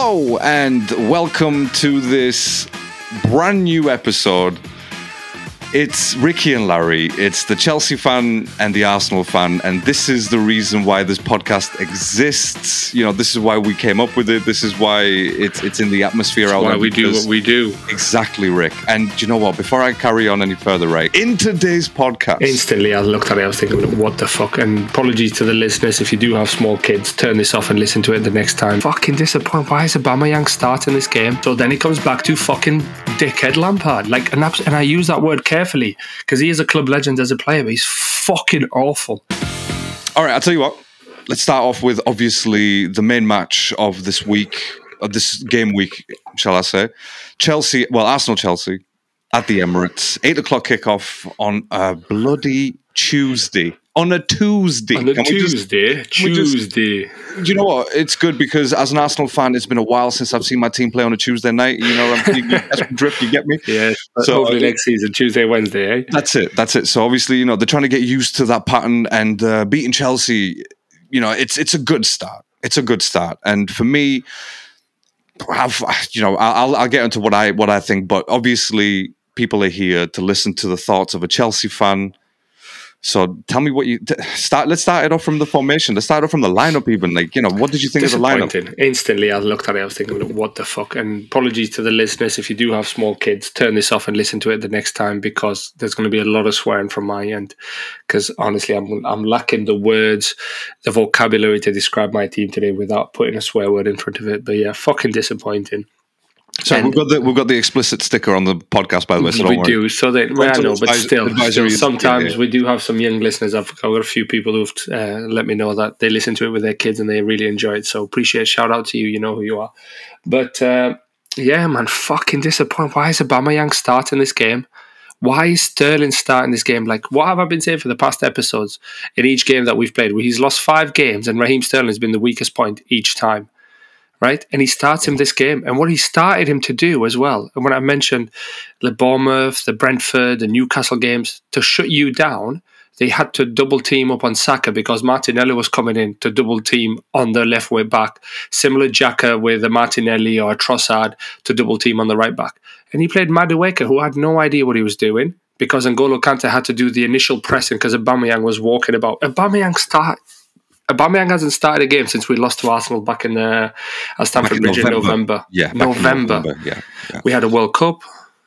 Hello, and welcome to this brand new episode. It's Ricky and Larry. It's the Chelsea fan and the Arsenal fan, and this is the reason why this podcast exists. You know, this is why we came up with it. This is why it's it's in the atmosphere out Why there. we do what we do. Exactly, Rick. And do you know what? Before I carry on any further, right? In today's podcast, Instantly, I looked at it. I was thinking, "What the fuck?" And apologies to the listeners if you do have small kids. Turn this off and listen to it the next time. Fucking disappointed. Why is Aubameyang starting this game? So then he comes back to fucking dickhead Lampard. Like, and, abs- and I use that word carefully because he is a club legend as a player, but he's fucking awful. All right, I'll tell you what. Let's start off with obviously the main match of this week, of this game week, shall I say? Chelsea, well, Arsenal Chelsea at the Emirates, eight o'clock kickoff on a bloody Tuesday. On a Tuesday. On a Can we just- Tuesday, just- Tuesday. you know what? It's good because as an Arsenal fan, it's been a while since I've seen my team play on a Tuesday night. You know, I'm, you, that's drift. You get me? yeah, So, hopefully next season, Tuesday, Wednesday, eh? That's it. That's it. So obviously, you know, they're trying to get used to that pattern and uh, beating Chelsea. You know, it's it's a good start. It's a good start. And for me, I've, you know, I'll I'll get into what I what I think. But obviously, people are here to listen to the thoughts of a Chelsea fan. So tell me what you t- start. Let's start it off from the formation. Let's start off from the lineup. Even like you know, what did you think of the lineup? Instantly, I looked at it. I was thinking, "What the fuck?" And apologies to the listeners if you do have small kids. Turn this off and listen to it the next time because there's going to be a lot of swearing from my end. Because honestly, I'm I'm lacking the words, the vocabulary to describe my team today without putting a swear word in front of it. But yeah, fucking disappointing. So And- we've got the we've got the explicit sticker on the podcast by the way. So we worry. do. So that well, I know, but still, still sometimes we do have some young listeners. I've, I've got a few people who've uh, let me know that they listen to it with their kids and they really enjoy it. So appreciate shout out to you. You know who you are. But uh, yeah, man, fucking disappointed. Why is Aubameyang starting this game? Why is Sterling starting this game? Like, what have I been saying for the past episodes in each game that we've played? Where he's lost five games and Raheem Sterling has been the weakest point each time right? And he starts him this game. And what he started him to do as well, and when I mentioned the Bournemouth, the Brentford, the Newcastle games, to shut you down, they had to double team up on Saka because Martinelli was coming in to double team on the left way back. Similar Xhaka with a Martinelli or a Trossard to double team on the right back. And he played Madueke, who had no idea what he was doing because N'Golo Kante had to do the initial pressing because Aubameyang was walking about. Aubameyang start. Aubameyang hasn't started a game since we lost to Arsenal back in uh, at Stamford Bridge in November. November. Yeah, in November. Yeah, yeah. We had a World Cup.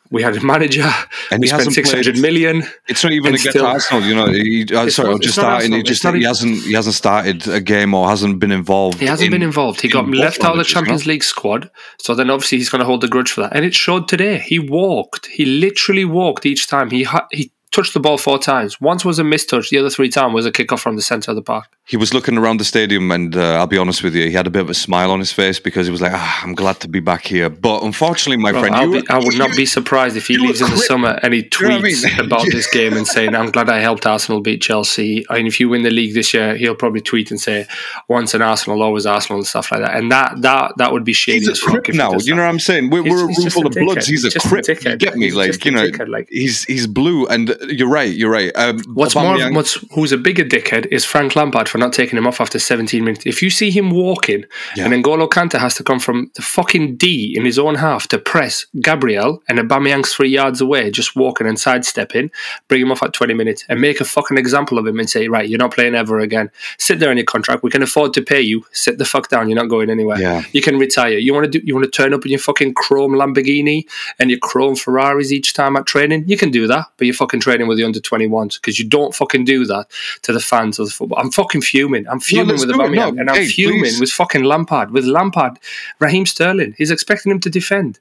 We had a manager. And we he spent six hundred million. It's not even against still- Arsenal, you know. He, uh, sorry, not- just starting. It just he even- hasn't he hasn't started a game or hasn't been involved. He hasn't in- been involved. He in got left out of the managers, you know? Champions League squad. So then obviously he's going to hold the grudge for that. And it showed today. He walked. He literally walked each time. He ha- he touched the ball four times. Once was a mistouch. The other three times was a kickoff from the centre of the park. He was looking around the stadium, and uh, I'll be honest with you, he had a bit of a smile on his face because he was like, ah, "I'm glad to be back here." But unfortunately, my Well, friend, be, I would not be surprised if he leaves in the summer and he You know I tweets mean? about this game and saying, "I'm glad I helped Arsenal beat Chelsea." And if you win the league this year, he'll probably tweet and say, "Once an Arsenal, always Arsenal," and stuff like that. And that that that would be shady He's a crip now. You know what I'm saying? We're, He's- we're a room full of bloods. He's a He's a crip. You get me? He's like you know, dickhead, like- he's he's blue, and you're right. You're right. Um, What's more, what's who's a bigger dickhead is Frank Lampard for not taking him off after 17 minutes. If you see him walking, Yeah. and N'Golo Kante has to come from the fucking D in his own half to press Gabriel, and Aubameyang's three yards away, just walking and sidestepping, bring him off at 20 minutes, and make a fucking example of him and say, right, you're not playing ever again. Sit there in your contract. We can afford to pay you. Sit the fuck down. You're not going anywhere. Yeah. You can retire. You want to do? You want to turn up in your fucking chrome Lamborghini and your chrome Ferraris each time at training? You can do that, but you're fucking training with the under 21s because you don't fucking do that to the fans of the football. I'm fucking fuming. I'm fuming let's with it. No, and I'm hey, fuming please. with fucking Lampard. With Lampard, Raheem Sterling, he's expecting him to defend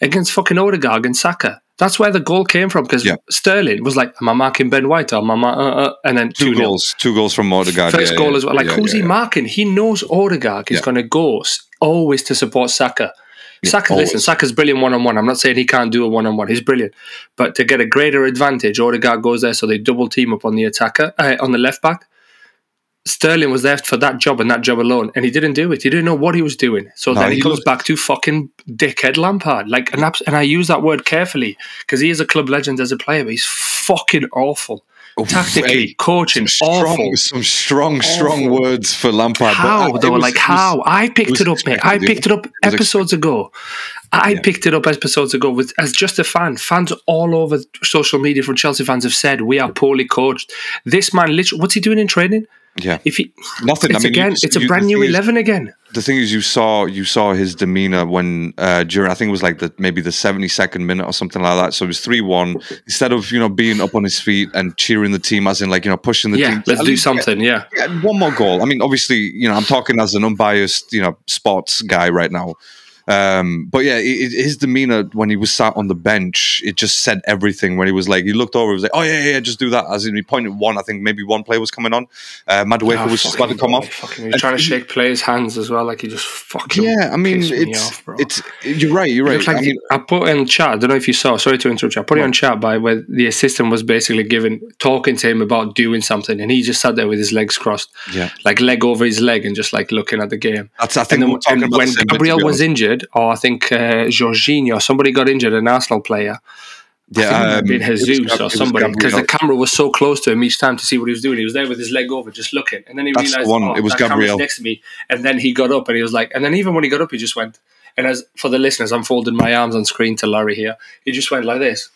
against fucking Odegaard and Saka. That's where the goal came from because Yeah. Sterling was like, "Am I marking Ben White?" Or am I mar- uh, uh, and then two 2-0. goals, two goals from Odegaard. First yeah, goal yeah, as well. Like, who's he marking? He knows Odegaard is going to go always to support Saka. Saka, always. listen, Saka's brilliant one on one. I'm not saying he can't do a one on one. He's brilliant, but to get a greater advantage, Odegaard goes there, so they double team up on the attacker uh, on the left back. Sterling was left for that job and that job alone, and he didn't do it. He didn't know what he was doing. So No, then he, he comes looked- back to fucking dickhead Lampard. Like, and, abs- and I use that word carefully because he is a club legend as a player, but he's fucking awful. Oof, tactically, hey, coaching, some awful. strong, some strong, strong Awful. words for Lampard. but How it though? was- like it how? I picked was it up, mate. I picked it up episodes ago. I Yeah. picked it up episodes ago with as just a fan. Fans all over social media from Chelsea fans have said we are poorly coached. This man, literally, what's he doing in training? Yeah, If he, nothing. it's I mean, again, just- it's a brand new thing is- eleven again. the thing is you saw you saw his demeanor when uh during i think it was like the maybe the 72nd minute or something like that so it was 3-1 instead of you know being up on his feet and cheering the team as in like you know pushing the Yeah, team let's do get- something. Yeah, get one more goal i mean obviously you know i'm talking as an unbiased you know sports guy right now um but yeah it, his demeanor when he was sat on the bench it just said everything when he was like he looked over he was like oh yeah yeah, yeah just do that as in he pointed one i think maybe one player was coming on uh Oh, was just about to come off Fucking, he was trying to shake players' hands as well, like he just fucking. yeah i mean it's off, it's you're right you're right like i mean I put in chat. I don't know if you saw. Sorry to interrupt you. I put it on chat by where the assistant was basically giving talking to him about doing something, and he just sat there with his legs crossed, yeah like leg over his leg, and just like looking at the game. That's I think And, then, we're talking and about when Gabriel was honest. Injured, or I think uh, Jorginho, somebody got injured, an Arsenal player. I think um, was Jesus it or somebody because the camera was so close to him each time to see what he was doing. He was there with his leg over, just looking, and then he That's realized, one. oh, It was Gabriel. next to me, and then he got up and he was like, and then even when he got up, he just went. And as for the listeners, I'm folding my arms on screen to Larry here. He just went like this,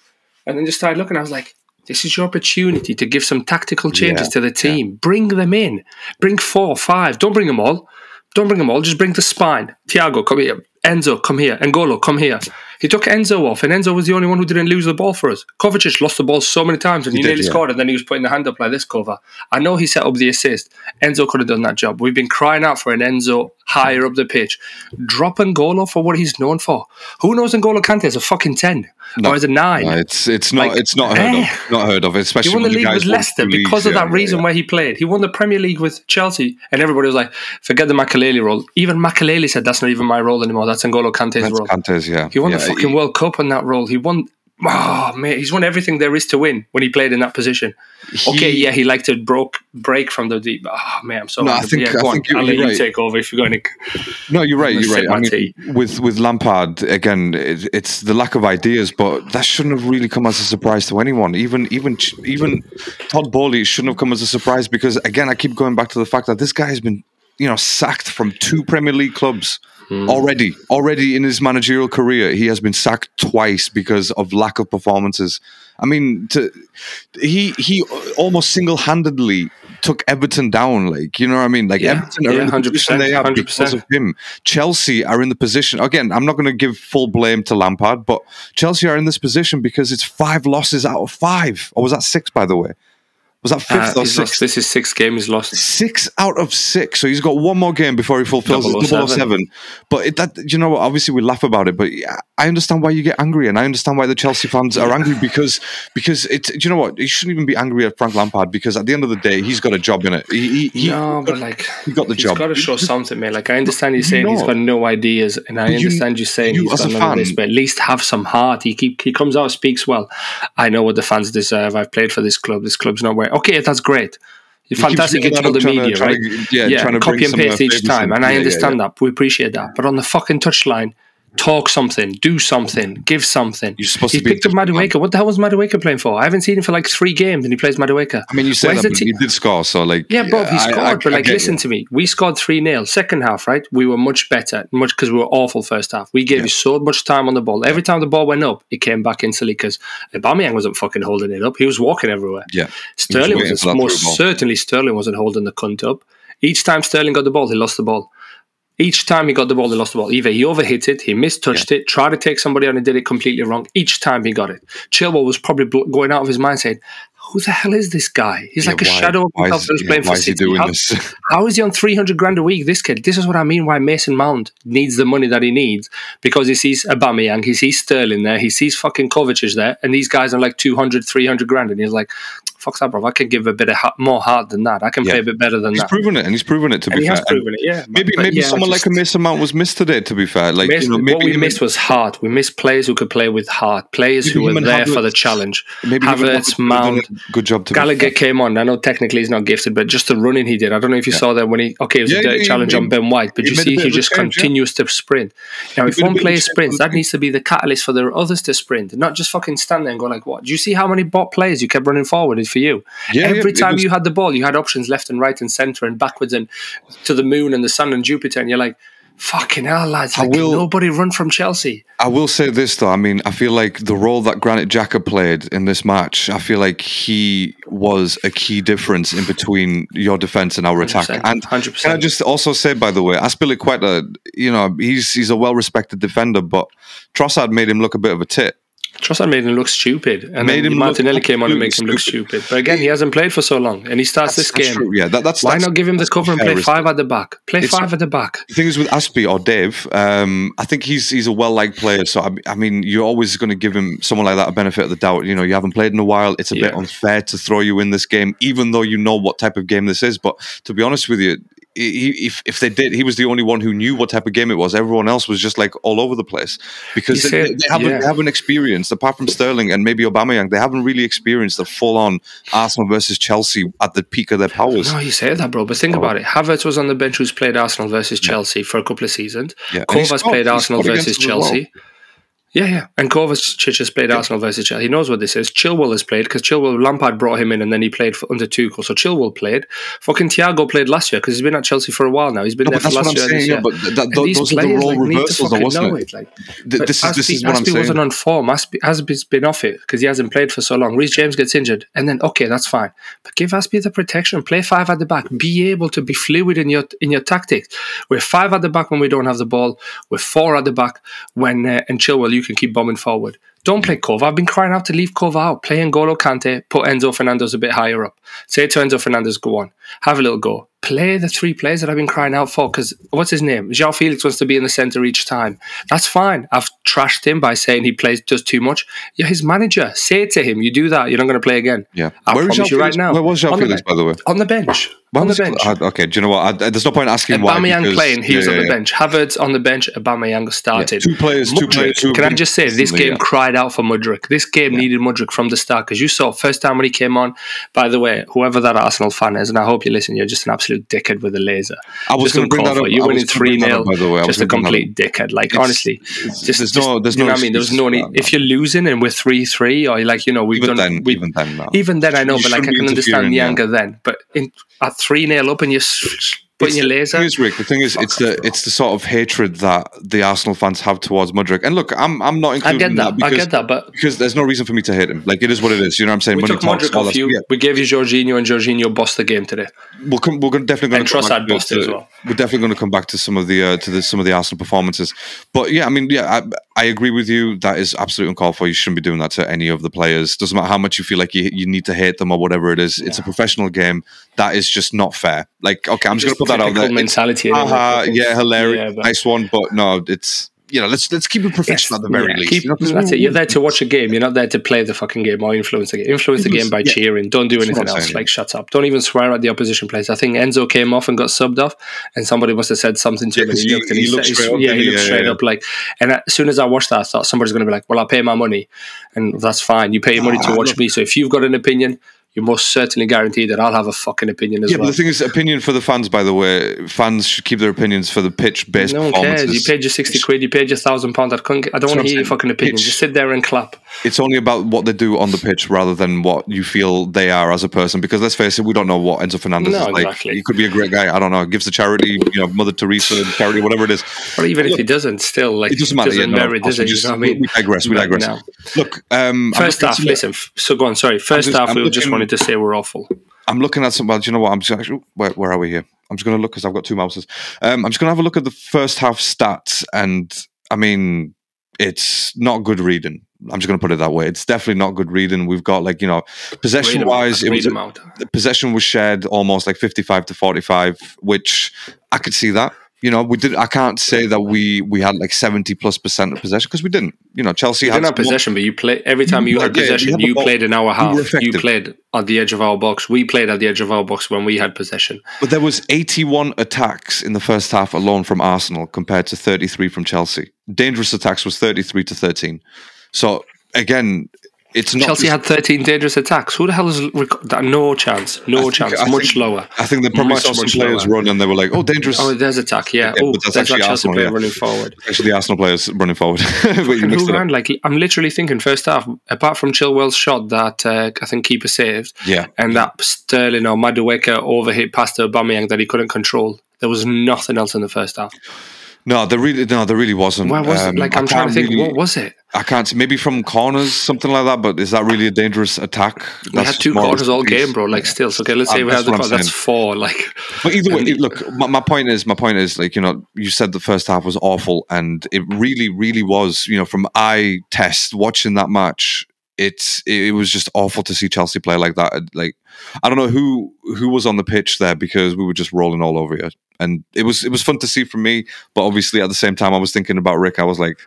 and then just started looking. I was like, this is your opportunity to give some tactical changes Yeah, to the team. Bring them in. Bring four, five. Don't bring them all. Don't bring them all. Just bring the spine. Thiago, come here. Enzo, come here. N'Golo, come here. He took Enzo off, and Enzo was the only one who didn't lose the ball for us. Kovacic lost the ball so many times, and he, He did, nearly yeah. scored, and then he was putting the hand up like this, cover. I know he set up the assist. Enzo could have done that job. We've been crying out for an Enzo higher up the pitch. Drop N'Golo for what he's known for. Who knows N'Golo Kante is a fucking 10 No. or is a 9? No, it's it's not Like, it's not heard eh. of not heard of especially He won the league with Leicester because of yeah, that reason yeah. where he played. He won the Premier League with Chelsea, and everybody was like, "Forget the Makelele role." Even Makelele said, "That's not even my role anymore. That's N'Golo Kante's That's role." Kante's, yeah. He won the fucking World Cup on that role. He won. Oh man, he's won everything there is to win when he played in that position. okay, yeah, he liked to broke break from the deep. Oh man, I'm sorry. No, I think- yeah, I think you're, I'll let you right. take over if you're going to. No, you're right. You're right. I mean, with with Lampard again, it, it's the lack of ideas, but that shouldn't have really come as a surprise to anyone. Even even even Todd Boehly shouldn't have come as a surprise because again, I keep going back to the fact that this guy has been you know sacked from two Premier League clubs Mm. already. Already in his managerial career, he has been sacked twice because of lack of performances. I mean, to, he he almost single handedly took Everton down. Like you know what I mean? Like Yeah, Everton are yeah, in the 100%, position they are because 100%. of him. Chelsea are in the position again. I'm not going to give full blame to Lampard, but Chelsea are in this position because it's five losses out of five, or was that six? By the way, was that fifth Uh, or sixth? lost, this is sixth game he's lost. Six out of six. So he's got one more game before he fulfills his 007. 007. But it, that you know, what, obviously we laugh about it, but I understand why you get angry, and I understand why the Chelsea fans are angry because because it's you know what you shouldn't even be angry at Frank Lampard because at the end of the day he's got a job in it. He, he, he no, but like he got the he's job. He's got to show something, man. Like I understand you saying he's got no ideas, and I But you- understand you saying you he's got a none of fan- this, but at least have some heart. He keep he comes out, speaks well. I know what the fans deserve. I've played for this club. This club's not where. Okay, that's great. Fantastic. You that the trying to- media, trying right? to- yeah, trying to copy and paste each time, and I Yeah, yeah, understand yeah. that. We appreciate that. But on the fucking touchline, talk something, do something, give something. You're supposed He to be picked up. Madueke. What the hell was Madueke playing for? I haven't seen him for like three games, and he plays Madueke. I mean, you Where's that, but te- he did score, so like yeah, bro, he scored. I- but like, listen you. to me. We scored 3 0. Second half, right? We were much better, much because we were awful first half. We gave Yeah. you so much time on the ball. Every time the ball went up, it came back instantly because Aubameyang wasn't fucking holding it up. He was walking everywhere. Yeah, Sterling was for most certainly Sterling wasn't holding the cunt up. Each time Sterling got the ball, he lost the ball. Each time he got the ball, he lost the ball. Either he overhit it, he mistouched it, tried to take somebody on and did it completely wrong. Each time he got it. Chilwell was probably bl- going out of his mind saying, who the hell is this guy? He's Yeah, like a why- shadow of himself that was yeah, playing why for City. How- how is he on 300 grand a week, this kid? This is what I mean why Mason Mount needs the money that he needs because he sees Aubameyang, he sees Sterling there, he sees fucking Kovacic there, and these guys are like 200, 300 grand. And he's like, fuck that, bro. I can give a bit of ha- more heart than that. I can Yeah. play a bit better than he's that. He's proven it, and he's proven it to And be he fair. has proven it, yeah. Maybe But maybe yeah, someone just- like a Mason Mount was missed today. To be fair, like Mason- you know, maybe what we missed was heart. We missed players who could play with heart, players who were there for the challenge. maybe Havertz, Havertz Mount, good job. To Gallagher came on. I know technically he's not gifted, but just the running he did. I don't know if you saw that when he okay, it was Yeah, a dirty challenge on Ben White, but you see he just continues to sprint. Now, if one bit of a player sprints, that needs to be the catalyst for the others to sprint, not just fucking stand there and go like, "What?" Do you see how many bot players you kept running forward? For you. Yeah, Every yeah, time was- you had the ball, you had options left and right and center and backwards and to the moon and the sun and Jupiter, and you're like, fucking hell, lads! I Like, can will- nobody run from Chelsea. I will say this though. I mean, I feel like the role that Granit Xhaka played in this match, I feel like he was a key difference in between your defense and our attack. 100%, And 100%. can I just also say, by the way, quite a you know he's he's a well respected defender, but Trossard made him look a bit of a tit. Trossard made him look stupid, and Made then Martinelli came on and makes him look stupid. But again, he hasn't played for so long, and he starts this That's game. true. Yeah, that, that's Why that's, not give him the cover and play five at the back? Play It's- five at the back. The thing is with Azpi or Dave, um, I think he's he's a well liked player. So I, I mean, you're always going to give him someone like that a benefit of the doubt. You know, you haven't played in a while. It's a bit unfair to throw you in this game, even though you know what type of game this is. But to be honest with you. He, if if they did, he was the only one who knew what type of game it was. Everyone else was just like all over the place because they, said- they haven't yeah. they haven't experienced apart from Sterling and maybe Aubameyang. They haven't really experienced the full on Arsenal versus Chelsea at the peak of their powers. No, you say that, bro. But think Oh. about it. Havertz was on the bench who's played Arsenal versus Chelsea for a couple of seasons. Yeah. Kovac played Arsenal versus Chelsea. well. Yeah, yeah. And Kovacic has played Arsenal versus Chelsea. He knows what this is. Chilwell has played because Chilwell, Lampard brought him in and then he played for, under Tuchel. So Chilwell played. Fucking Thiago played last year because he's been at Chelsea for a while now. He's been No, there for last year. saying. this Yeah, but th- that, th- those are the role like, reversals, though, wasn't it? it. Like, Th- this is this Azpi- is what I'm Azpi wasn't on form. Azpi, Azpi's been off it because he hasn't played for so long. Reece James gets injured, and then okay, that's fine. But give Azpi the protection. Play five at the back. Be able to be fluid in your in your tactics. We're five at the back when we don't have the ball. We're four at the back when uh, and Chilwell you can keep bombing forward. Don't play Kova. I've been crying out to leave Kova out. Play N'Golo Kante. Put Enzo Fernandez a bit higher up. Say to Enzo Fernandez, go on, have a little go. Play the three players that I've been crying out for. Because what's his name? João Felix wants to be in the center each time. That's fine. I've trashed him by saying he plays does too much. You're his manager. Say to him, you do that, you're not going to play again. Yeah. I Where is promise you right now. Where was João Felix, by the way? On the bench. On the bench. Okay, do you know what? I, there's no point asking why. Aubameyang playing, he was yeah, on the yeah, bench. Havertz on the bench, Aubameyang yeah. started. Two players, two players. who've Can I just say this game yeah. cried out for Mudryk. This game needed Mudryk from the start because you saw first time when he came on. By the way, whoever that Arsenal fan is, and I hope you listen, you're just an absolute dickhead with a laser. I was going to bring that up. You winning was gonna bring three that 0 by the way. Just a complete dickhead. Like It's- honestly, it's- just there's just- no- there's you no what I mean. There's no need if you're losing and we're three three or like you know we've Even done then, we, even then, no. even then I know, You but like I can understand the anger then. But in at three 0 up and you're putting your The laser. thing is, Rick, the thing is, it's the it's the sort of hatred that the Arsenal fans have towards Mudryk. And look, I'm I'm not I including get that. I because, get that, but because there's no reason for me to hate him. Like it is what it is. You know what I'm saying? we When took talks, Mudryk off you. yeah. We gave you Jorginho, and Jorginho bossed the game today. We'll come, we're definitely going to come Trossard back to, as well. We're definitely going to come back to some of the uh, to the, some of the Arsenal performances. But yeah, I mean, yeah, I, I agree with you. That is absolutely uncalled for. You shouldn't be doing that to any of the players. Doesn't matter how much you feel like you you need to hate them or whatever it is. It's a professional game. That is just not fair. Like, okay, I'm just going to put that out there. Mentality. Haha, yeah, hilarious, Yeah, but- nice one, but no, it's you know, let's let's keep it professional at the very Yeah, least. keep- you know, that's it. You're there to watch a game. You're not there to play the fucking game or influence the game. Influence the game by Yeah. cheering. Don't do anything else. saying. Like shut up. Don't even swear at the opposition players. I think Enzo came off and got subbed off, and somebody must have said something to Yeah, him. And he looked and he he, looked straight up, yeah, he looked Yeah, straight yeah. up. Like, and as soon as I watched that, I thought somebody's going to be like, "Well, I pay my money, and that's fine. You pay your money to Ah, watch me. So if you've got an opinion." You're most certainly guarantee that I'll have a fucking opinion as Yeah, well. Yeah, but the thing is, opinion for the fans. By the way, fans should keep their opinions for the pitch-based no one cares. You paid your sixty quid. You paid your thousand pound. I don't want to hear your fucking opinion. Pitch- Just sit there and clap. It's only about what they do on the pitch rather than what you feel they are as a person. Because let's face it, we don't know what Enzo Fernandez No, is like. exactly. He could be a great guy. I don't know. Gives the charity, you know, Mother Teresa charity, whatever it is. Or even if he doesn't, still like It doesn't matter. yeah, no, merit, does it? we, just, you know I mean? we digress. We digress. no. Look, um, First half, listen. So go on. Sorry. First just- half, I'm we just to say we're awful. I'm looking at some. Well, do you know what? I'm just actually. Where, where are we here? I'm just going to look because I've got two mouses. Um, I'm just going to have a look at the first half stats, and I mean, it's not good reading. I'm just going to put it that way. It's definitely not good reading. We've got like you know, possession wise, it was the possession was shared almost like 55 to 45, which I could see that. You know, we did. I can't say that we we had like 70 plus percent of possession because we didn't. You know, Chelsea You had didn't have possession, but you play every time you mm, had yeah, you possession. had You ball. played in our half. You played at the edge of our box. We played at the edge of our box when we had possession. But there was 81 attacks in the first half alone from Arsenal compared to 33 from Chelsea. Dangerous attacks was 33 to 13. So again, it's not Chelsea just- had 13 dangerous attacks. Who the hell is that? No chance. No think- chance. I much think- lower. I think Much, saw some players lower. run and they were like, "Oh, dangerous!" Oh, there's attack. Yeah. Yeah, oh, that's there's that actually Chelsea Arsenal, player yeah. running forward. Actually, the Arsenal players running forward. But you And who ran? Like I'm literally thinking first half. Apart from Chilwell's shot that uh, I think keeper saved, Yeah, and that Sterling or Madueke overhit past Aubameyang that he couldn't control. There was nothing else in the first half. No, there really, no, there really wasn't. Why was Um, it? Like I I'm trying to think. really- what was it? I can't. see- Maybe from corners, something like that. But is that really a dangerous attack? We That's had just two more of a quarters all game, bro. Like still, so okay. Let's Uh, say we that's had the what That's four. Like But either way, look, my, my point is, my point is, like you know, you said the first half was awful, and it really, really was. You know, from eye test watching that match, it's it, was just awful to see Chelsea play like that. Like I don't know who who was on the pitch there because we were just rolling all over you, and it was it was fun to see from me. But obviously, at the same time, I was thinking about Rick. I was like,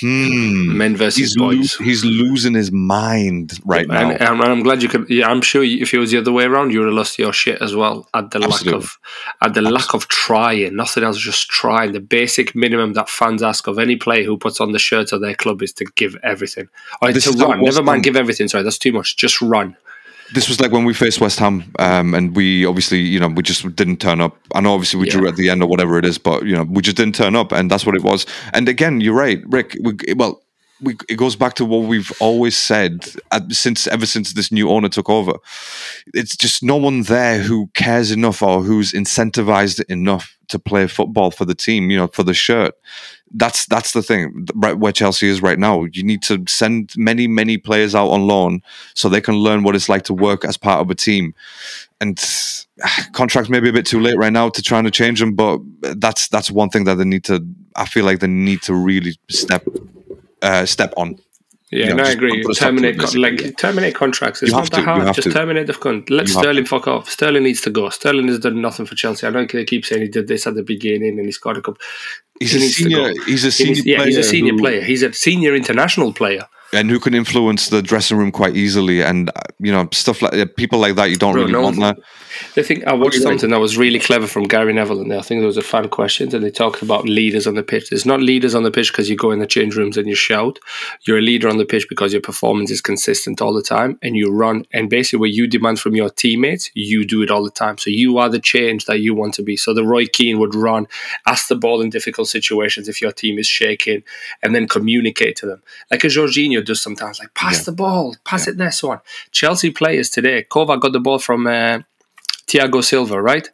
hmm. men versus He's, lo- boys. he's losing his mind right now. And, and I'm glad you could. Yeah, I'm sure if it was the other way around, you would have lost your shit as well. At the Absolutely. lack of, at the lack of trying, nothing else, just trying. The basic minimum that fans ask of any player who puts on the shirt of their club is to give everything. Or This to run. Never mind, done. give everything. Sorry, that's too much. Just run. This was like when we faced West Ham, um, and we obviously, you know, we just didn't turn up. I know obviously we drew at the end or whatever it is, but you know, we just didn't turn up, and that's what it was. And again, you're right, Rick. We, well, we, it goes back to what we've always said uh, since ever since this new owner took over. It's just no one there who cares enough or who's incentivized enough to play football for the team. You know, for the shirt. That's that's the thing. Right where Chelsea is right now, you need to send many many players out on loan so they can learn what it's like to work as part of a team. And ah, contracts maybe a bit too late right now to trying to change them, but that's that's one thing that they need to. I feel like they need to really step uh, step on. Yeah, You know, no, I agree. put a stop to Terminate, con- like terminate contracts. It's not that to, hard. Just to. terminate the con. Let You Sterling fuck off. Sterling needs to go. Sterling has done nothing for Chelsea. I know they keep saying he did this at the beginning and he scored a couple. He's He a senior. He's a He senior needs- yeah, he's a senior who- player. He's a senior international player. And who can influence the dressing room quite easily. And uh, you know, stuff like people like that you don't Bro, really no want that. I think I watched do you think? something that was really clever from Gary Neville, and I think there was a fan question, and they talked about leaders on the pitch. There's not leaders on the pitch because you go in the change rooms and you shout. You're a leader on the pitch because your performance is consistent all the time, and you run. And basically, what you demand from your teammates, you do it all the time. So you are the change that you want to be. So the Roy Keane would run, ask the ball in difficult situations if your team is shaking, and then communicate to them, like a Jorginho does sometimes, like pass Yeah. the ball, pass it there, so on. Chelsea players today, Kovac got the ball from. Uh, Thiago Silva, right?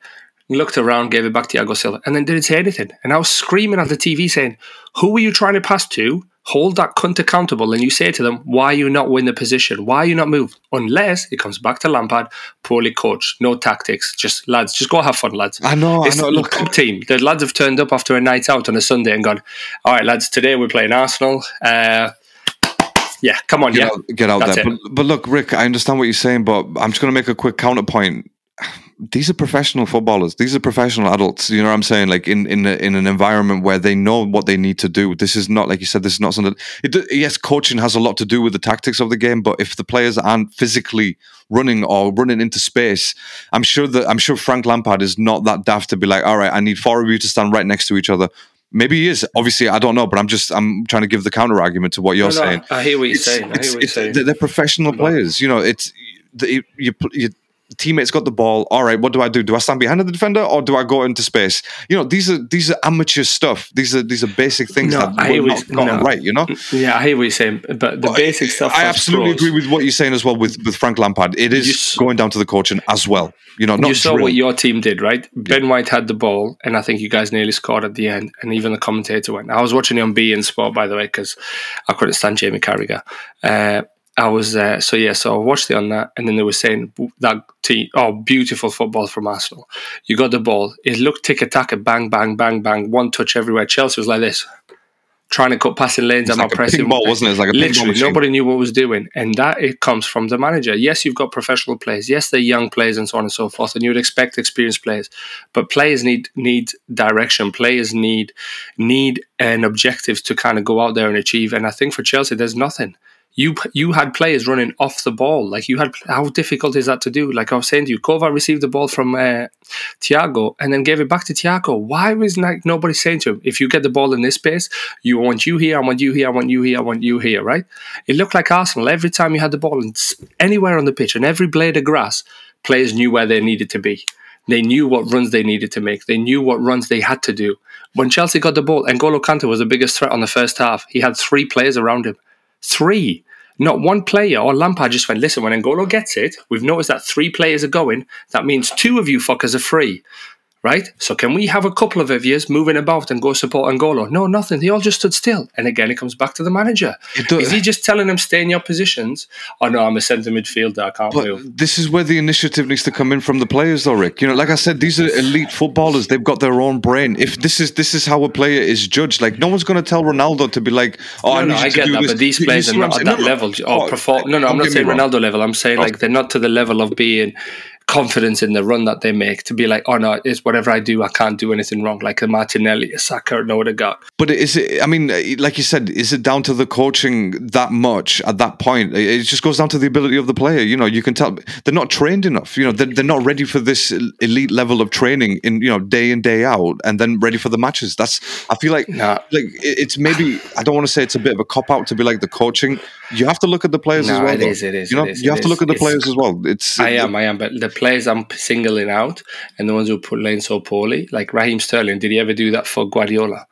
He looked around, gave it back to Thiago Silva, and then didn't say anything. And I was screaming at the TV saying, Who are you trying to pass to? Hold that cunt accountable. And you say to them, Why are you not win the position? Why are you not moved? Unless it comes back to Lampard, poorly coached, no tactics. Just lads, just go have fun, lads. I know. It's I know. Look, club team. The lads have turned up after a night out on a Sunday and gone, All right, lads, today we're playing Arsenal. Uh, yeah, come on, get yeah. out, get out That's there. But, but look, Rick, I understand what you're saying, but I'm just going to make a quick counterpoint. These are professional footballers. These are professional adults. You know what I'm saying? Like in in a, in an environment where they know what they need to do. This is not like you said. This is not something. It, yes, coaching has a lot to do with the tactics of the game, but if the players aren't physically running or running into space, I'm sure that I'm sure Frank Lampard is not that daft to be like, all right, I need four of you to stand right next to each other. Maybe he is. Obviously, I don't know, but I'm just I'm trying to give the counter argument to what you're No, no, saying I hear what you're it's, saying. I hear what you're saying. they're, professional players. You know, it's the, you, your teammates got the ball. All right, what do I do? Do I stand behind the defender or do I go into space? You know, these are these are amateur stuff. These are these are basic things No, that I we're not no. right. You know, Yeah, I hear what you're saying, but the basic stuff. I absolutely pros- agree with what you're saying as well with with Frank Lampard. It is s- going down to the coaching as well. You know, not you saw drill. what your team did, right? Ben White had the ball, and I think you guys nearly scored at the end. And even the commentator went. I was watching it on beIN Sport, by the way, because I couldn't stand Jamie Carragher. Uh, I was uh, so yeah, so I watched it on that, and then they were saying that team, oh, beautiful football from Arsenal. You got the ball. It looked tick attack, bang, bang, bang, bang, one touch everywhere. Chelsea was like this, trying to cut passing lanes. I'm like not pressing. ball, wasn't it? It's like a Literally, nobody knew what was doing, and that it comes from the manager. Yes, you've got professional players. Yes, they're young players and so on and so forth, and you would expect experienced players. But players need need direction. Players need need an objective to kind of go out there and achieve. And I think for Chelsea, there's nothing. You you had players running off the ball. Like you had, how difficult is that to do? Like I was saying to you, Kova received the ball from uh, Thiago and then gave it back to Thiago. Why was like nobody saying to him, if you get the ball in this space, you want you here, I want you here, I want you here, I want you here, right? It looked like Arsenal every time you had the ball and anywhere on the pitch and every blade of grass, players knew where they needed to be. They knew what runs they needed to make. They knew what runs they had to do. When Chelsea got the ball, N'Golo Kante was the biggest threat on the first half. He had three players around him. Three. Not one player or Lampard just went, listen, when N'Golo gets it, we've noticed that three players are going. That means two of you fuckers are free right? So can we have a couple of years moving about and go support N'Golo? No, nothing. They all just stood still. And again, it comes back to the manager. Is he just telling them stay in your positions? Oh no, I'm a centre midfielder. I can't but move. This is where the initiative needs to come in from the players, though, Rick. You know, like I said, these are elite footballers. They've got their own brain. If this is this is how a player is judged, like no one's going to tell Ronaldo to be like, oh, no, I, no, I get that, this. but these players are not at that no, level. Or oh, oh, perform- no, no, oh, I'm not saying Ronaldo level. I'm saying oh. like they're not to the level of being confidence in the run that they make to be like, oh no, it's whatever I do, I can't do anything wrong, like a Martinelli, a Saka, no other guy. But is it? I mean, like you said, is it down to the coaching that much at that point? It just goes down to the ability of the player. You know, you can tell they're not trained enough. You know, they're, they're not ready for this elite level of training in you know day in day out, and then ready for the matches. That's I feel like nah. like it's maybe I don't want to say it's a bit of a cop out to be like the coaching. You have to look at the players no, as well. It is, it is. You know, is, you have to look at the players as well. It's I am, I am, but the players I'm singling out and the ones who put playing so poorly, like Raheem Sterling, did he ever do that for Guardiola?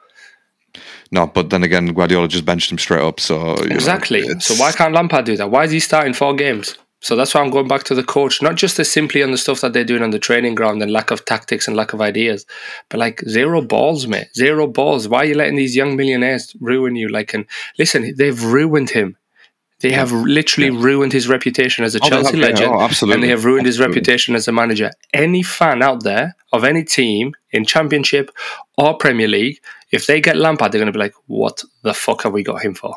No, but then again, Guardiola just benched him straight up. So exactly. Know, so why can't Lampard do that? Why is he starting four games? So that's why I'm going back to the coach, not just as simply on the stuff that they're doing on the training ground and lack of tactics and lack of ideas, but like zero balls, mate. Zero balls. Why are you letting these young millionaires ruin you? Like, and listen, they've ruined him. They have literally yeah. ruined his reputation as a oh, Chelsea have, legend, yeah, oh, and they have ruined absolutely. his reputation as a manager. Any fan out there of any team in Championship or Premier League, if they get Lampard, they're going to be like, "What the fuck have we got him for?"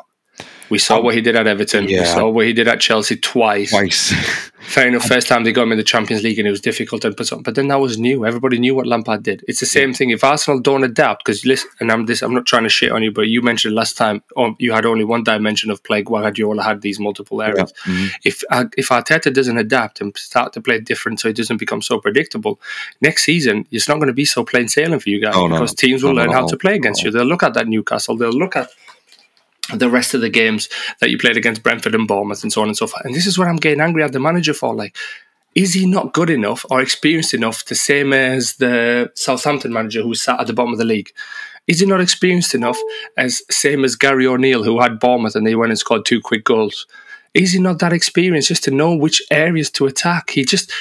We saw um, what he did at Everton. Yeah. We saw what he did at Chelsea twice. Twice. Fair enough. First time they got him in the Champions League and it was difficult and put something, but then that was new. Everybody knew what Lampard did. It's the same yeah. thing. If Arsenal don't adapt, because listen, and I'm this, I'm not trying to shit on you, but you mentioned last time um, you had only one dimension of play. Guardiola had these multiple areas. Yeah. Mm-hmm. If uh, if Arteta doesn't adapt and start to play different, so it doesn't become so predictable, next season it's not going to be so plain sailing for you guys oh, because no. teams will no, learn no, how to play against you. They'll look at that Newcastle. They'll look at the rest of the games that you played against Brentford and Bournemouth and so on and so forth. And this is what I'm getting angry at the manager for. Like, is he not good enough or experienced enough, the same as the Southampton manager who sat at the bottom of the league? Is he not experienced enough as same as Gary O'Neill who had Bournemouth and they went and scored two quick goals? Is he not that experienced just to know which areas to attack? He just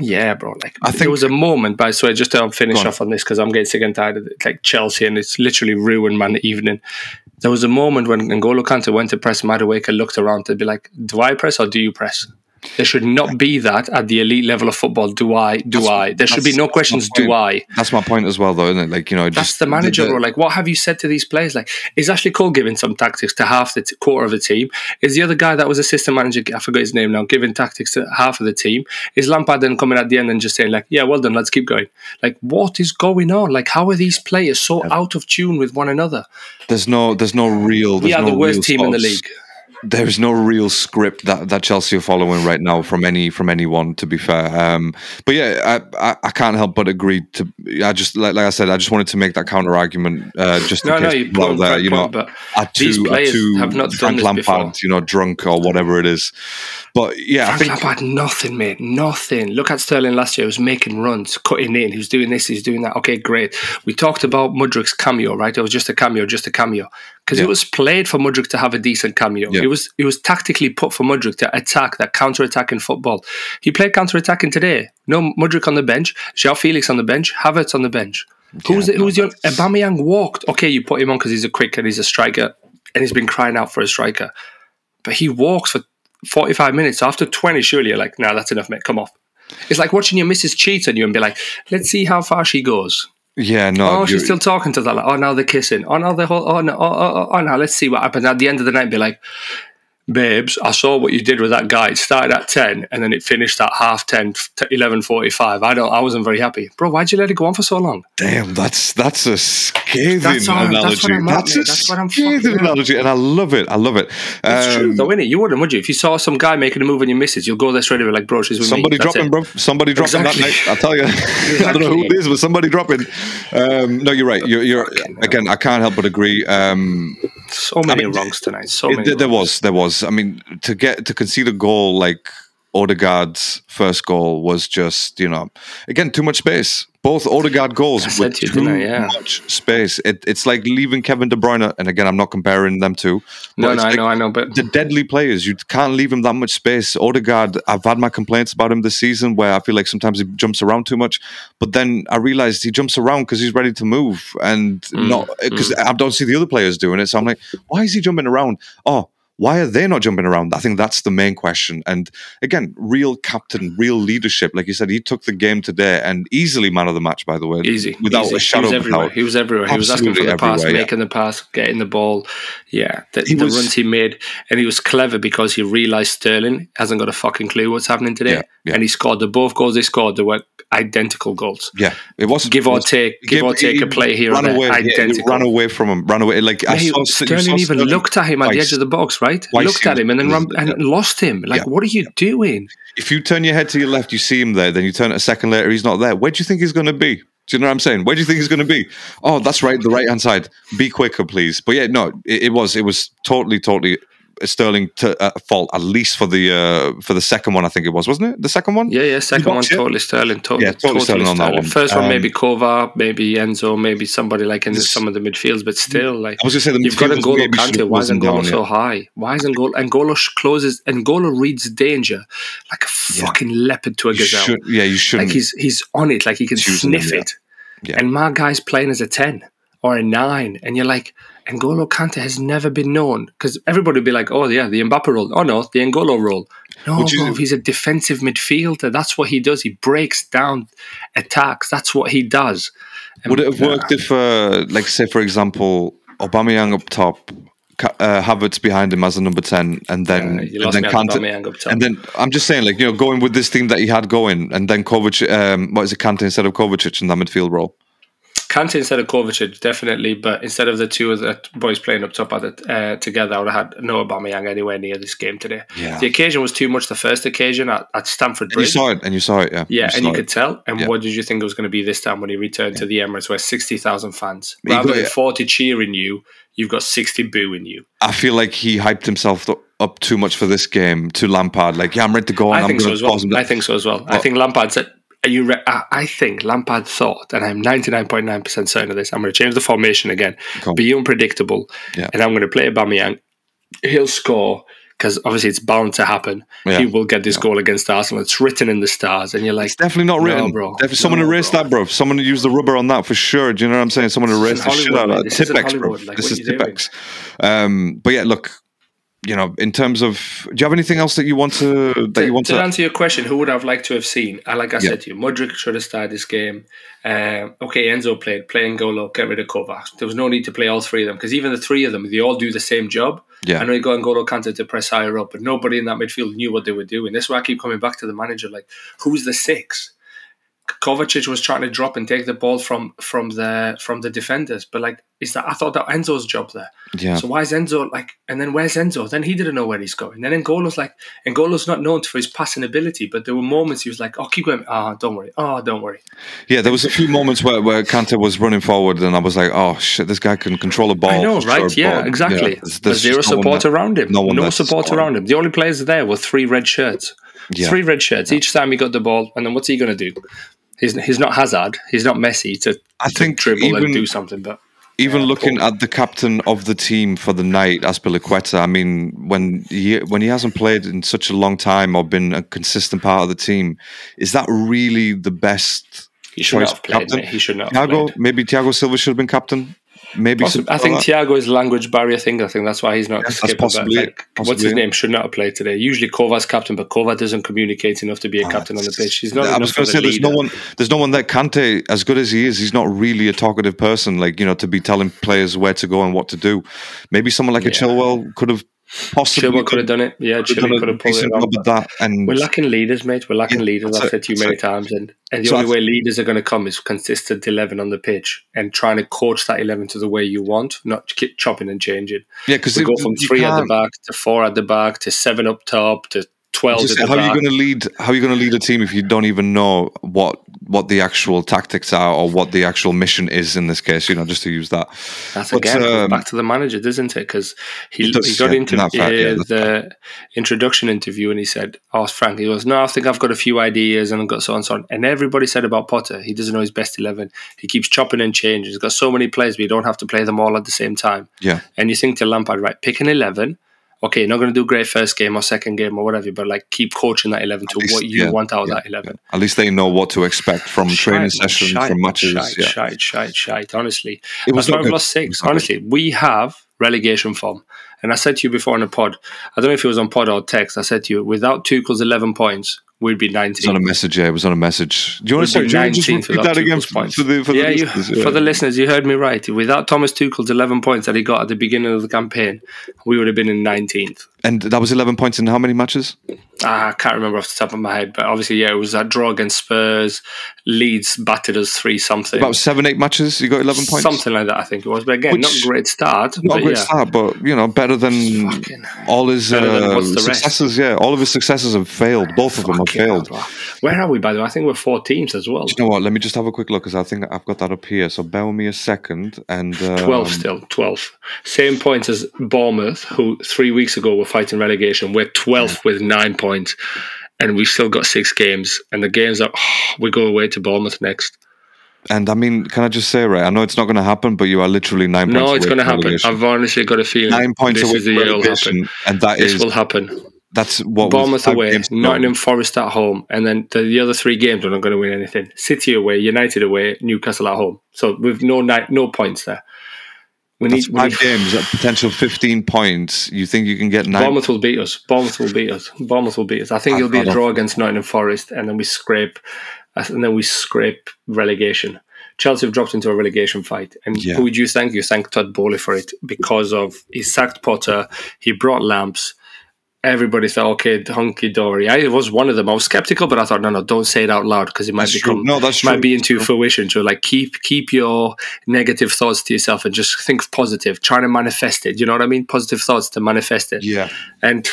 yeah, bro. Like I think there was a moment, by the way, just to finish off on this because I'm getting sick and tired of it, like Chelsea, and it's literally ruined my evening. There was a moment when N'Golo Kante went to press Madueke, looked around to be like, "Do I press or do you press?" There should not be that at the elite level of football. Do I? Do that's, I? There should be no questions. Do I? That's my point as well, though, isn't it? Like you know, that's just, the manager. The, like, what have you said to these players? Like, is Ashley Cole giving some tactics to half the t- quarter of the team? Is the other guy that was assistant manager? I forgot his name now. Giving tactics to half of the team? Is Lampard then coming at the end and just saying like, "Yeah, well done, let's keep going"? Like, what is going on? Like, how are these players so out of tune with one another? There's no, there's no real. There's we are no the worst team in the league there's no real script that, that Chelsea are following right now from any from anyone. To be fair, um, but yeah, I, I, I can't help but agree. To I just like, like I said, I just wanted to make that counter argument. Uh, just no, in no, case you point, there, you know, too, these players too have not Frank done this Lampard, before. you know, drunk or whatever it is. But yeah, Frank I think Lampard, nothing, mate, nothing. Look at Sterling last year; he was making runs, cutting in. He was doing this, he's doing that. Okay, great. We talked about Mudryk's cameo, right? It was just a cameo, just a cameo, because Yeah. it was played for Mudryk to have a decent cameo. Yeah. It was it was tactically put for Mudryk to attack that counter attack in football. He played counter attacking today. No Mudryk on the bench, João Felix on the bench, Havertz on the bench. Who's the, who's the Aubameyang walked? Okay, you put him on because he's a quick and he's a striker, and he's been crying out for a striker. But he walks for forty five minutes. After twenty, surely you're like, nah, that's enough, mate. Come off. It's like watching your missus cheat on you and be like, let's see how far she goes. Yeah, no, Oh, she's still talking to that. Like, oh, now they're kissing. Oh, now they're. whole- Oh, no. Oh, oh, oh, oh, now let's see what happens. At the end of the night, be like, babes, I saw what you did with that guy. It started at 10 and then it finished at half 10, 11.45. I don't, I wasn't very happy. Bro, why'd you let it go on for so long? Damn, that's that's a scathing That's all- that's analogy. what I'm at, That's mate. a That's what I'm scathing fucking analogy, and I love it. I love it. It's true Um, though, innit? You wouldn't, would you? If you saw some guy making a move and you miss it, you'll go there straight away like, bro, she's with Somebody me. Dropping, bro. Somebody dropping Exactly. that night. I'll tell you. I don't know who it Exactly. but somebody dropping. Um, no, you're right. You're, you're again. I can't help but agree. Um, So many I mean, wrongs tonight. So many. there, there wrongs. was, there was. I mean, to get to concede a goal like Odegaard's first goal was just, you know, again too much space. Both Odegaard goals with too Yeah. much space. It, it's like leaving Kevin De Bruyne, and again, I'm not comparing them two. but No, no, I know, I know, but the deadly players. You can't leave him that much space. Odegaard, I've had my complaints about him this season where I feel like sometimes he jumps around too much. But then I realized he jumps around because he's ready to move and Mm, not because I don't see the other players doing it. So I'm like, why is he jumping around? Oh, why are they not jumping around? I think that's the main question. And again, real captain, real leadership. Like you said, he took the game today and easily man of the match, by the way. easy. Without easy. a shadow he was of everywhere. doubt. He was everywhere. He was asking for Absolutely the pass, yeah. making the pass, getting the ball. Yeah, the, He the was- runs he made, and he was clever because he realised Sterling hasn't got a fucking clue what's happening today, Yeah, yeah. and he scored the both goals they scored. They were identical goals. Yeah, it wasn't Give or was- take, give or take a play here ran away, Identical. ran away from him. Ran away. Like I Yeah, he- saw, Sterling saw even Sterling looked at him at the edge of the box, right? Looked at him and then ran, and lost him. Like, Yeah. what are you doing? If you turn your head to your left, you see him there. Then you turn it a second later, he's not there. Where do you think he's going to be? Do you know what I'm saying? Where do you think he's going to be? Oh, that's right, the right hand side. Be quicker, please. But yeah, no, it, it was it was totally totally Sterling to uh, fault at least for the uh, for the second one. I think it was, wasn't it? The second one. Yeah, yeah. Second one, totally Sterling. Totally, Yeah, totally Sterling on that one. First one, Um, maybe Kova, maybe Enzo, maybe somebody like in This- some of the midfields, but still, like I was going to say the you've got N'Golo should Kante. Why is N'Golo down, so yeah. high? Why is N'Golo? N'Golo closes. N'Golo reads danger like a fucking leopard to a You gazelle. should, yeah, you shouldn't. Like he's he's on it, like he can sniff yeah. it. Yeah. And my guy's playing as a ten or a nine, and you're like, N'Golo Kante has never been known because everybody would be like, oh yeah, the Mbappe role. Oh no, the N'Golo role. No, bro, he's a defensive midfielder. That's what he does. He breaks down attacks. That's what he does. And- Would it have worked if, uh, like, say, for example, Aubameyang up top, uh, Havertz behind him as a number ten, and then Uh, and then Kante, Aubameyang up top. and then I'm just saying, like, you know, going with this team that he had going, and then Kovac, um, what is it, Kante instead of Kovacic in that midfield role? Kante instead of Kovacic, definitely. But instead of the two of the boys playing up top at it, uh, together, I would have had no Aubameyang anywhere near this game today. Yeah. The occasion was too much. The first occasion at, at Stamford And you saw it, and you saw it, yeah, Yeah, and you it. could tell. And Yeah. what did you think it was going to be this time when he returned to the Emirates, where sixty thousand fans, He rather got- than forty cheering you, you've got sixty booing you. I feel like he hyped himself th- up too much for this game to Lampard. Like, yeah, I'm ready to go. And I I'm think so as well. I think so as well. I think Lampard said. You? Re- I I think Lampard thought, and I'm 99.9% certain of this. I'm going to change the formation again, Cool. be unpredictable, Yeah. and I'm going to play Aubameyang. He'll score because obviously it's bound to happen. Yeah. He will get this goal against Arsenal. It's written in the stars, and you're like, It's definitely not No, written. bro. Definitely, someone No, erased bro. that, bro. Someone used the rubber on that for sure. Do you know what I'm saying? Someone erased the shit out of that. Tipp-Ex, bro. Like, this is are? Tipp-Ex. Um, but yeah, look, you know, in terms of, do you have anything else that you want to that to, you want to to? answer your question, who would I have liked to have seen? Uh, like I Yeah. said to you, Mudryk should have started this game. Um, okay, Enzo played, play N'Golo, get rid of Kovac. There was no need to play all three of them because even the three of them, they all do the same job. Yeah. I know you got N'Golo Kante to press higher up, but nobody in that midfield knew what they were doing. That's why I keep coming back to the manager. Like, who's the six? Kovacic was trying to drop and take the ball from from the from the defenders, but like, is that I thought that Enzo's job there. Yeah, So why is Enzo like? And then where's Enzo? Then he didn't know where he's going. Then N'Golo's like, N'Golo's not known for his passing ability, but there were moments he was like, "Oh, keep going. Ah, don't worry. Oh, don't worry." yeah. There was a few moments where where Kante was running forward, and I was like, oh shit, this guy can control a ball. I know, right? yeah, exactly. there's- there's zero no support around him. no No, one there to support around him. The only players there were three red shirts. Yeah. Three red shirts each time he got the ball, and then what's he going to do? He's he's not Hazard. He's not Messi to, I think dribble even- and do something. But Even Yeah, looking at the captain of the team for the night, Azpilicueta, I mean, when he when he hasn't played in such a long time or been a consistent part of the team, is that really the best he should not choice have played. captain? He should not have Thiago, played. maybe Thiago Silva should have been captain. Maybe Possi- something I think. Thiago is language barrier thing. I think that's why he's not Yes, that's possibly like, what's his name? Should not have played today. Usually Kovac's captain, but Kova doesn't communicate enough to be a Oh, captain on the pitch. He's not. I was going to say there's no one there's no one that Kante, as good as he is, he's not really a talkative person, like you know, to be telling players where to go and what to do. Maybe someone like a Yeah. Chilwell could have possibly Chilwell could have done it. Yeah, Chilwell could have pulled it off. that. And We're lacking leaders, mate. We're lacking Yeah, leaders. I've said to you many it. times, and, and the So only way leaders are going to come is consistent eleven on the pitch and trying to coach that eleven to the way you want, not keep chopping and changing. yeah, because We go from three at the back to four at the back to seven up top to twelve Just how are you going to lead? How are you going to lead a team if you don't even know what what the actual tactics are or what the actual mission is in this case? You know, just to use that. That's But, again um, back to the manager, doesn't it? Because he, does, he got yeah, into in fact, yeah, uh, that's the introduction interview and he said, "Asked Frank." He goes, "No, I think I've got a few ideas and I've got so on so on." And everybody said about Potter, he doesn't know his best eleven. He keeps chopping and changing. He's got so many players, but you don't have to play them all at the same time. Yeah, And you think to Lampard, right? Pick an eleven. Okay, you're not going to do great first game or second game or whatever, but like keep coaching that eleven to least, what you yeah, want out of yeah, that eleven. at least they know what to expect from training sessions, shite, from matches. Shite, yeah, shite, shite, shite. Honestly, it was that's why we've lost six. good. Honestly, we have relegation form. And I said to you before on a pod, I don't know if it was on pod or text, I said to you, without Tuchel's 11 points, we'd be It was on a message. Yeah, it was on a message. Do you want to, We'd do you want to just 19th repeat that again for, points. for the for the yeah, you, listeners? for the listeners, you heard me right. Without Thomas Tuchel's 11 points that he got at the beginning of the campaign, we would have been in 19th. And that was eleven points in how many matches? Ah, I can't remember off the top of my head, but obviously, yeah, it was that draw against Spurs. Leeds battered us 3 something. About seven, eight matches. You got eleven points. Something like that, I think it was. But again, Which- not a great start. Not a great yeah. start, but you know, better than Fucking- all his than uh, what's rest? successes. Yeah, all of his successes have failed. Both of them have failed. hell. Where are we, by the way? I think we're four teams as well. Do you know what? Let me just have a quick look because I think I've got that up here. So bear with me a second. And um, 12 still, 12. Same points as Bournemouth, who three weeks ago were fighting relegation. We're 12th with nine points, and we've still got six games. And the games are, we go away to Bournemouth next. And I mean, can I just say, right? I know it's not going to happen, but you are literally nine points. No, it's going to happen. I've honestly got a feeling Nine points this away is the year it'll happen. and that This is will happen. that's what Bournemouth away, games to go. Nottingham Forest at home, and then the, the other three games are not going to win anything. City away, United away, Newcastle at home. So with no ni- no points there. We need, we five need games at potential fifteen points. You think you can get nine? Bournemouth will beat us. Bournemouth will beat us. Bournemouth will beat us. I think it'll be a draw against Nottingham Forest, and then we scrape, and then we scrape relegation. Chelsea have dropped into a relegation fight, and Yeah. who would you thank? You thank Todd Boehly for it because of he sacked Potter, he brought Lamps. Everybody thought, okay, hunky dory. I was one of them. I was skeptical, but I thought, no, no, don't say it out loud because it might That's true. become No, that's true. might be into fruition. So like keep keep your negative thoughts to yourself and just think positive. Try to manifest it. You know what I mean? Positive thoughts to manifest it. Yeah. And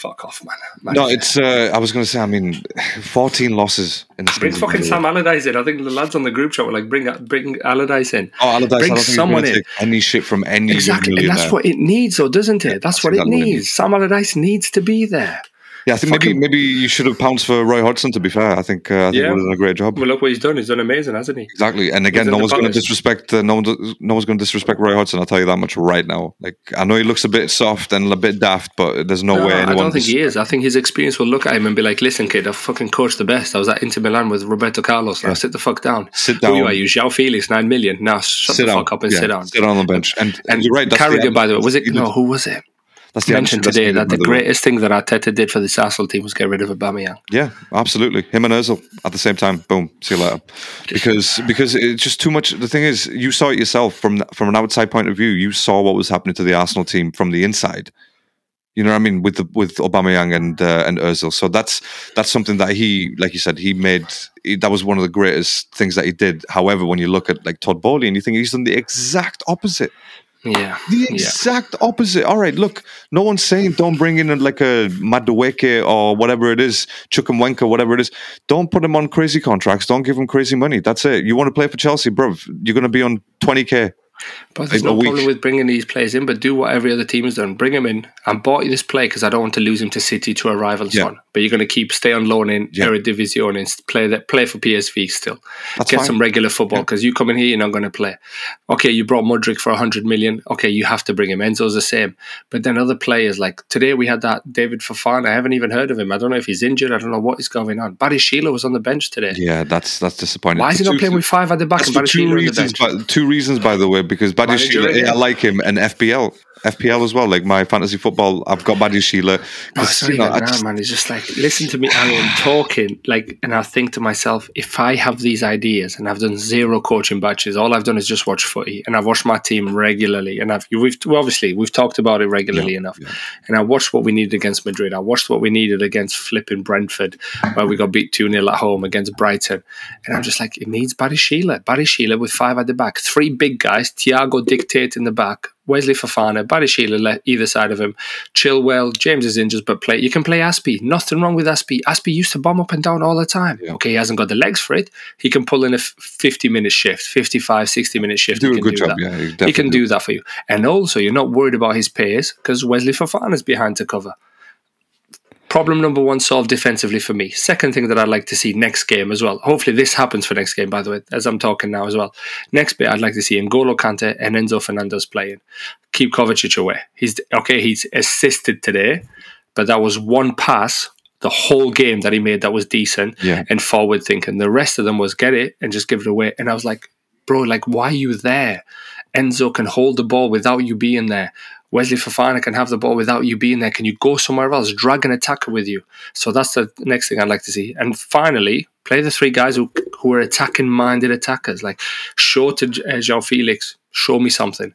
fuck off, man. man. No, it's. Uh, I was going to say. I mean, fourteen losses in the bring fucking Sam Allardyce in. I think the lads on the group chat were like, bring bring Allardyce in. Oh, Allardyce, Bring someone in. any shit from any Exactly, and that's what it needs, though, doesn't it? That's, That's what it exactly what it needs. Sam Allardyce needs to be there. Yeah, I think maybe fucking- maybe you should have pounced for Roy Hodgson. To be fair, I think uh, I think Yeah. he would have done a great job. Well, look what he's done. He's done amazing, hasn't he? Exactly, and again, He's no one's going to disrespect. Uh, no one, no one's going to disrespect Roy Hodgson. I'll tell you that much right now. Like, I know he looks a bit soft and a bit daft, but there's no, No, way I don't think he is. I think his experience will look at him and be like, "Listen, kid, I fucking coached the best. I was at Inter Milan with Roberto Carlos. Now sit the fuck down. Sit down. Who are you? João Felix, nine million. Now shut sit the down. fuck up and Yeah, sit down." Sit down on the bench. And, and And you're right. Carragher, by the way, was it? No, who was it? That's the Mentioned today that the greatest thing that Arteta did for this Arsenal team was get rid of Aubameyang. Yeah, absolutely. Him and Özil at the same time. Boom. See you later. Because because it's just too much. The thing is, you saw it yourself from from an outside point of view. You saw what was happening to the Arsenal team from the inside. You know what I mean with the with Aubameyang and uh, and Özil. So that's that's something that he, like you said, he made. He, that was one of the greatest things that he did. However, when you look at like Todd Boehly and you think he's done the exact opposite. Yeah, The yeah. exact opposite. All right, look, no one's saying don't bring in like a Madueke or whatever it is, Chukwuemeka, whatever it is. Don't put him on crazy contracts. Don't give him crazy money. That's it. You want to play for Chelsea, bro? You're going to be on 20k. But there's no week. problem with bringing these players in, but do what every other team has done. Bring him in. I bought you this play because I don't want to lose him to City to a rival Yeah. son. But you're going to keep stay on loan in Yeah. Eredivisie and play that play for PSV still. That's Get fine. some regular football because you come in here, you're not going to play. Okay, you brought Mudryk for 100 million. Okay, you have to bring him. Enzo's the same. But then other players like today we had that David Fofana. I haven't even heard of him. I don't know if he's injured. I don't know what is going on. Badiashile was on the bench today. Yeah, that's that's disappointing. Why is he not playing with five at the back and for Barry two Sheila on the reasons. bench? By, two reasons, by the way, because Badi Manager Sheila, again. I like him, and FBL. FPL as well. Like my fantasy football, I've got Badiashile. Oh, 'cause, sorry, you know, just- man. It's just like listen to me. I am talking like, and I think to myself, if I have these ideas and I've done zero coaching batches, all I've done is just watch footy, and I've watched my team regularly, and I've we've obviously we've talked about it regularly enough, yeah. and I watched what we needed against Madrid. I watched what we needed against flipping Brentford, where we got beat two 0 at home against Brighton, and I'm just like, it needs Badiashile, Barry Sheila with five at the back, three big guys, Thiago dictate in the back. Wesley Fofana, Barry Sheila le- either side of him, Chilwell, James is injured, but play. You can play Azpi. Nothing wrong with Azpi. Azpi used to bomb up and down all the time. Yeah. Okay, he hasn't got the legs for it. He can pull in a 50 minute shift, 55, 60 minute shift. do he a good do job. that. Yeah, you He can do that for you. And also, you're not worried about his pace because Wesley Fofana's behind to cover. Problem number one solved defensively for me. Second thing that I'd like to see next game as well. Hopefully, this happens for next game, by the way, as I'm talking now as well. Next bit, I'd like to see N'Golo Kante and Enzo Fernandez playing. Keep Kovacic away. He's okay. He's assisted today, but that was one pass the whole game that he made that was decent Yeah. and forward thinking. The rest of them was get it and just give it away. And I was like, bro, like why are you there? Enzo can hold the ball without you being there. Wesley Fofana can have the ball without you being there. Can you go somewhere else? Drag an attacker with you. So that's the next thing I'd like to see. And finally, play the three guys who who are attacking minded attackers. Like show to uh, João Felix, show me something.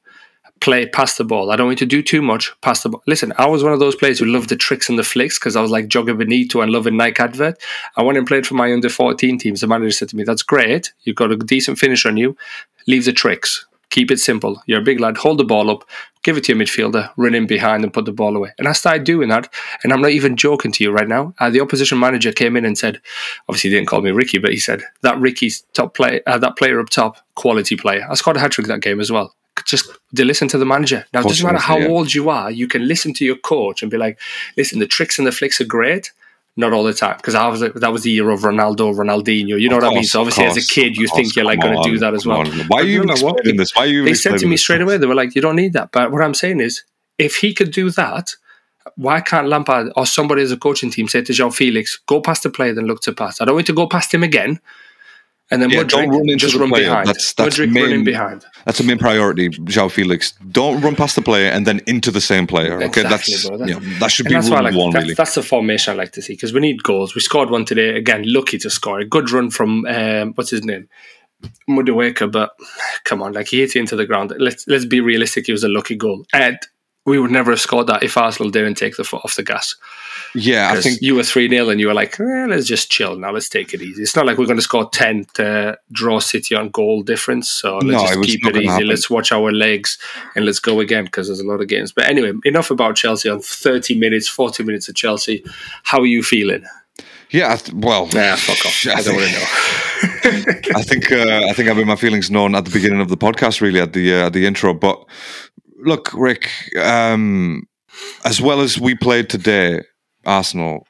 Play, pass the ball. I don't want to do too much. Pass the ball. Listen, I was one of those players who loved the tricks and the flicks because I was like Joga Bonito and loving Nike advert. I went and played for my under 14 teams. The manager said to me, That's great. You've got a decent finish on you. Leave the tricks. Keep it simple. You're a big lad. Hold the ball up, give it to your midfielder, run in behind and put the ball away. And I started doing that. And I'm not even joking to you right now. Uh, the opposition manager came in and said, obviously he didn't call me Ricky, but he said that Ricky's top play, uh, that player up top, quality player. I scored a hat trick that game as well. Just to listen to the manager. Now, it doesn't matter how yeah. old you are, you can listen to your coach and be like, listen, the tricks and the flicks are great. Not all the time, because I was that was the year of Ronaldo, Ronaldinho. You know Of what I mean. So obviously, as a kid, you think you're like going to do that as well. on. Why are you no, explaining this? Why are you they said to me straight away, they were like, you don't need that. But what I'm saying is, if he could do that, why can't Lampard or somebody as a coaching team say to João Felix, go past the player, then look to pass? I don't want to go past him again. And then Yeah, Mudryk don't run into just the run player. behind. That's- that's Mudryk running behind. That's the main priority, João Felix. Don't run past the player and then into the same player. Okay, Exactly, that's bro. That- yeah, that should be that's rule like one, that's, really. that's the formation I like to see because we need goals. We scored one today again. Lucky to score a good run from um, what's his name, Madueke. But come on, like he hit it into the ground. Let's let's be realistic. It was a lucky goal, and we would never have scored that if Arsenal didn't take the foot off the gas. Yeah, I think you were three 0 and you were like, eh, let's just chill now. Let's take it easy. It's not like we're going to score ten to draw City on goal difference. So let's No, just it keep it easy. happen. Let's watch our legs and let's go again because there's a lot of games. But anyway, enough about Chelsea on thirty minutes, forty minutes of Chelsea. How are you feeling? yeah. I th- well, Nah, fuck off. I, I don't want to know. I think uh, I think I made my feelings known at the beginning of the podcast, really at the uh, at the intro. But look, Rick, um, as well as we played today, Arsenal.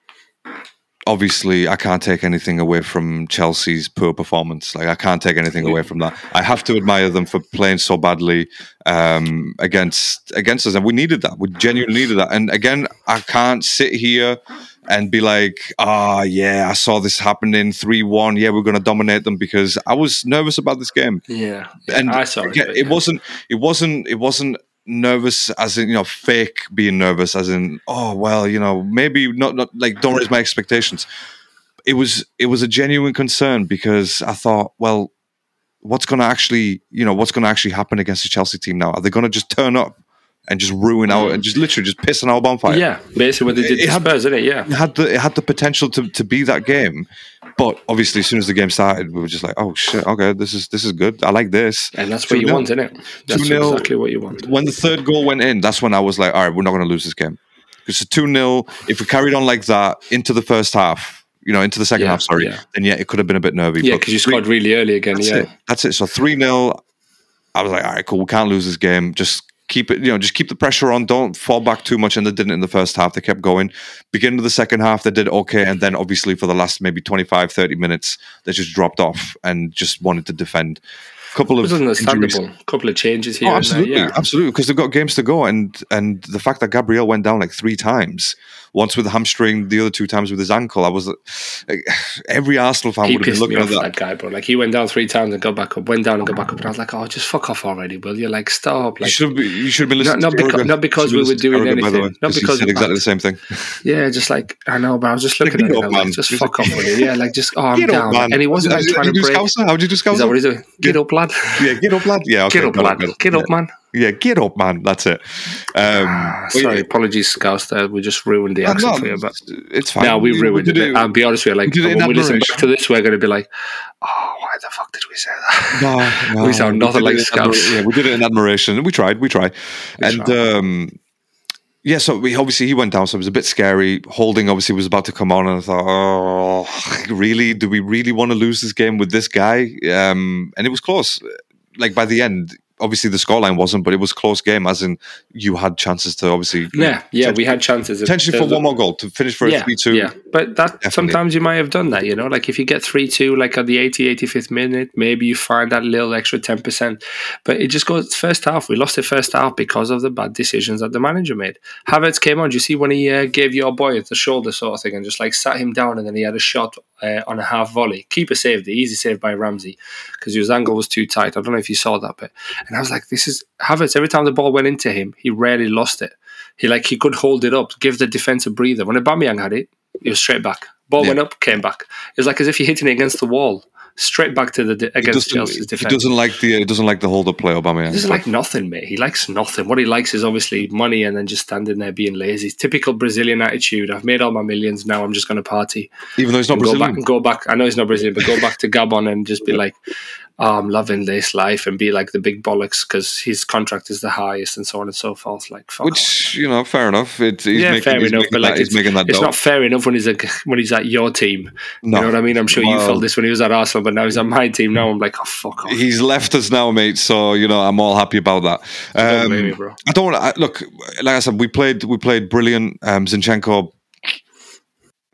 Obviously, I can't take anything away from Chelsea's poor performance. Like I can't take anything away from that. I have to admire them for playing so badly um, against against us, and we needed that. We genuinely needed that. And again, I can't sit here and be like, ah, yeah, I saw this happening three one. Yeah, we're going to dominate them because I was nervous about this game yeah, and I saw it. but it wasn't it wasn't it wasn't nervous as in you know fake being nervous as in oh well you know maybe not not like don't raise my expectations it was it was a genuine concern because i thought well what's going to actually you know what's going to actually happen against the chelsea team now are they going to just turn up and just ruin our and just literally just piss on our bonfire Yeah, basically what they did It to had- Spurs, isn't it? Yeah. it had the it had the potential to, to be that game but obviously as soon as the game started we were just like oh shit okay this is this is good i like this And that's what you 2-0. want, isn't it? That's 2-0. exactly what you want. when the third goal went in, that's when I was like, all right, we're not going to lose this game. Because it's 2 0. If we carried on like that into the first half, you know, into the second Yeah, half, sorry, yeah. then yeah, it could have been a bit nervy. Yeah, because you three- scored really early again. That's yeah. it. That's it. So 3 0. I was like, all right, cool. We can't lose this game. Just keep it, you know, just keep the pressure on. Don't fall back too much. And they didn't in the first half. They kept going. Beginning of the second half, they did okay. And then obviously for the last maybe 25, 30 minutes, they just dropped off and just wanted to defend. couple of understandable. couple of changes here. Oh, and there, absolutely, yeah. absolutely, because they've got games to go, and and the fact that Gabriel went down like three times once with the hamstring, the other two times with his ankle. I was like, every Arsenal fan He would have been looking at that that. guy, bro. Like he went down three times and got back up, went down and got back up, and I was like, "Oh, just fuck off already, will you? Like, stop!" You should have been, you should have been Not- listening not to because- Carragher. not because we were have listened to doing by the way, anything. Not because- said exactly the same thing. yeah, just like I know, but I was just looking Like, at get it, up, and I'm man. like, just fuck off with it. Yeah, like just oh, I'm Get up, down, man. and he wasn't like trying to do break. Scouser? How did you do Is that Scouser? what he's doing? Get up, lad. Yeah, get up, lad. Yeah, Get up, lad. Get up, man. Yeah, get up, man. That's it. Um, Ah, Sorry, apologies, Scouse. There, we just ruined the accent no, for you, but it's fine. now we ruined it. I'll be honest with you. Like did it in when we listen back to this, we're going to be like, "Oh, why the fuck did we say that?" No, no, We sound nothing like Scouts. Yeah, we did it in admiration. We tried, we tried, We and tried. um, yeah. So we obviously he went down, so it was a bit scary. Holding obviously was about to come on, and I thought, oh, really? Do we really want to lose this game with this guy? Um, and it was close. Like by the end, obviously the scoreline wasn't, but it was a close game. As in, you had chances to obviously, Yeah, yeah, we had chances. potentially for one more goal to finish for a three-two. Yeah, but that Definitely. sometimes you might have done that, you know, like if you get 3 2, like at the 80, 85th minute, maybe you find that little extra 10%. But it just goes first half. We lost the first half because of the bad decisions that the manager made. Havertz came on. Do you see when he uh, gave your boy the shoulder sort of thing and just like sat him down and then he had a shot uh, on a half volley? Keeper saved it, easy save by Ramsey because his angle was too tight. I don't know if you saw that bit. And I was like, this is Havertz. Every time the ball went into him, he rarely lost it. He like he could hold it up, give the defense a breather. When Aubameyang had it, he was straight back. Ball Yeah. went up, came back. It was like as if you're hitting it against the wall, straight back to the de- against doesn't, he doesn't like the he doesn't like the hold up play, Aubameyang. He doesn't like nothing, mate. He likes nothing. What he likes is obviously money and then just standing there being lazy. Typical Brazilian attitude. I've made all my millions. Now I'm just going to party. Even though he's not And go Brazilian. back and go back. I know he's not Brazilian, but go back to Gabon and just be like, oh, I'm loving this life and be like the big bollocks because his contract is the highest and so on and so forth. Like, fuck off. Which you know, fair enough. It, he's yeah, making, fair enough. But like, that, he's it's, making that it's not fair enough when he's like when he's at your team. No. You know what I mean? I'm sure you Well- felt this when he was at Arsenal, but now he's at my team. Now I'm like, oh fuck off. He's left us now, mate. So you know, I'm all happy about that. Don't Um, me, bro. I don't want to look. Like I said, we played. We played brilliant. Um, Zinchenko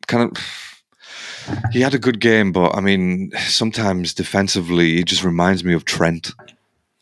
kind of. He had a good game, but I mean, sometimes defensively, he just reminds me of Trent.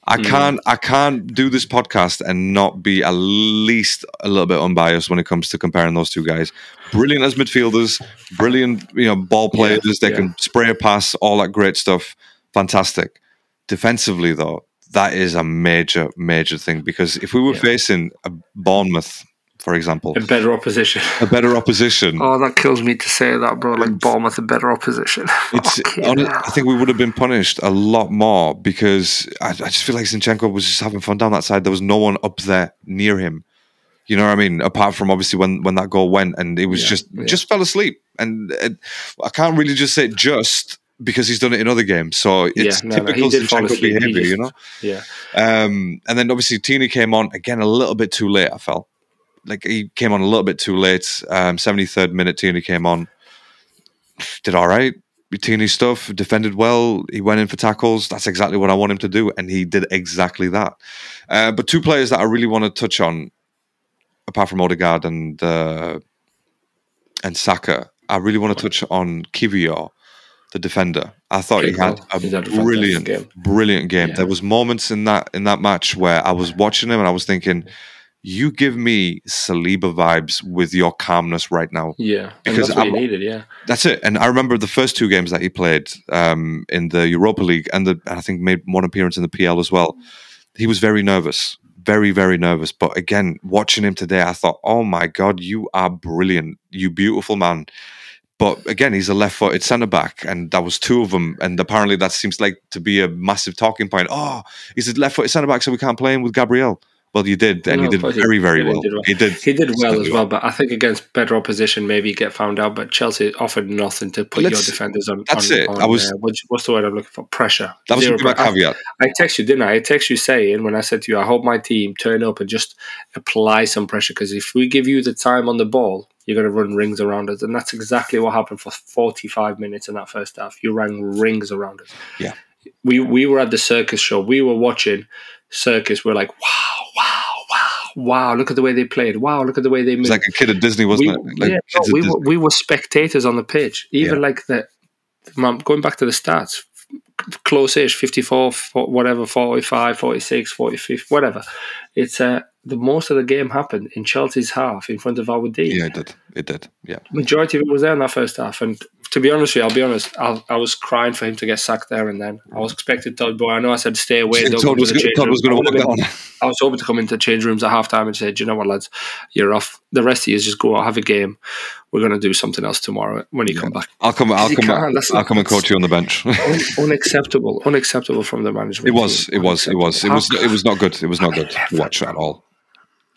I Hmm. can't. I can't do this podcast and not be at least a little bit unbiased when it comes to comparing those two guys. Brilliant as midfielders, brilliant, you know, ball players. they yeah. can spray a pass, all that great stuff. Fantastic. Defensively, though, that is a major, major thing because if we were Yeah. facing a Bournemouth, for example, A better opposition. a better opposition, Oh, that kills me to say that, bro. Like Bournemouth, a better opposition. It's, Fucking. I think we would have been punished a lot more because I, I just feel like Zinchenko was just having fun down that side. There was no one up there near him. You know what I mean? Apart from obviously when when that goal went and it was Yeah, just yeah. just fell asleep. And it, I can't really just say just because he's done it in other games. So it's no, no, he typical did fall Zinchenko asleep. He you know. yeah. Um, and then obviously Tierney came on again a little bit too late. I felt like he came on a little bit too late. Um, 73rd minute, Tierney came on, did all right. Tierney stuff, defended well. He went in for tackles. That's exactly what I want him to do, and he did exactly that. Uh, but two players that I really want to touch on, apart from Odegaard and uh, and Saka, I really want to touch on Kiwior, the defender. I thought he had cool. a He's had a fantastic brilliant, game. brilliant game. Yeah. There was moments in that in that match where I was watching him and I was thinking, "You give me Saliba vibes with your calmness right now." Yeah. Because I'm- needed, yeah. That's it. And I remember the first two games that he played um, in the Europa League, and, the, and I think made one appearance in the PL as well. He was very nervous, very very nervous. But again, watching him today, I thought, "Oh my God, you are brilliant, you beautiful man." But again, he's a left-footed centre back, and that was two of them. And apparently, that seems like to be a massive talking point. Oh, he's a left-footed centre back, so we can't play him with Gabriel. Well, you did, and No, you did but he- very, very he well. did well. He did. He did well as well, but I think against better opposition, maybe get found out. But Chelsea offered nothing to put your defenders on. that's on, it. On, I was- uh, what's, what's the word I'm looking for? Pressure. That was Zero my pre- I- caveat. I text you, didn't I? I text you saying when I said to you, I hope my team turn up and just apply some pressure because if we give you the time on the ball, you're going to run rings around us, and that's exactly what happened for 45 minutes in that first half. You ran rings around us. Yeah. we we were at the circus show. We were watching circus. We're like, wow, wow, wow, wow! Look at the way they played. Wow, look at the way they moved like a kid at Disney, wasn't we, it? Like yeah, no, we, Disney. were, we were spectators on the pitch. Even Yeah. like the, going back to the stats, close-ish, 54, fo- whatever, 45, 46, 45, whatever. It's uh, the most of the game happened in Chelsea's half in front of our D. Yeah, it did. It did. Yeah. Majority of it was there in that first half. And to be honest with you, I'll be honest, I, I was crying for him to get sacked there and then. I was expecting Todd Boy. I know I said stay away. Todd was, to the go- change Todd was going I to walk down. I was hoping to come into change rooms at half time and say, Do you know what, lads? You're off. The rest of you just go out, have a game. We're going to do something else tomorrow when you come back. I'll come. I'll come. can't, that's- I'll come and coach you on the bench. Un- unacceptable. Unacceptable from the management. It was. It was. It was. It was. It was not good. It was not good to watch at all.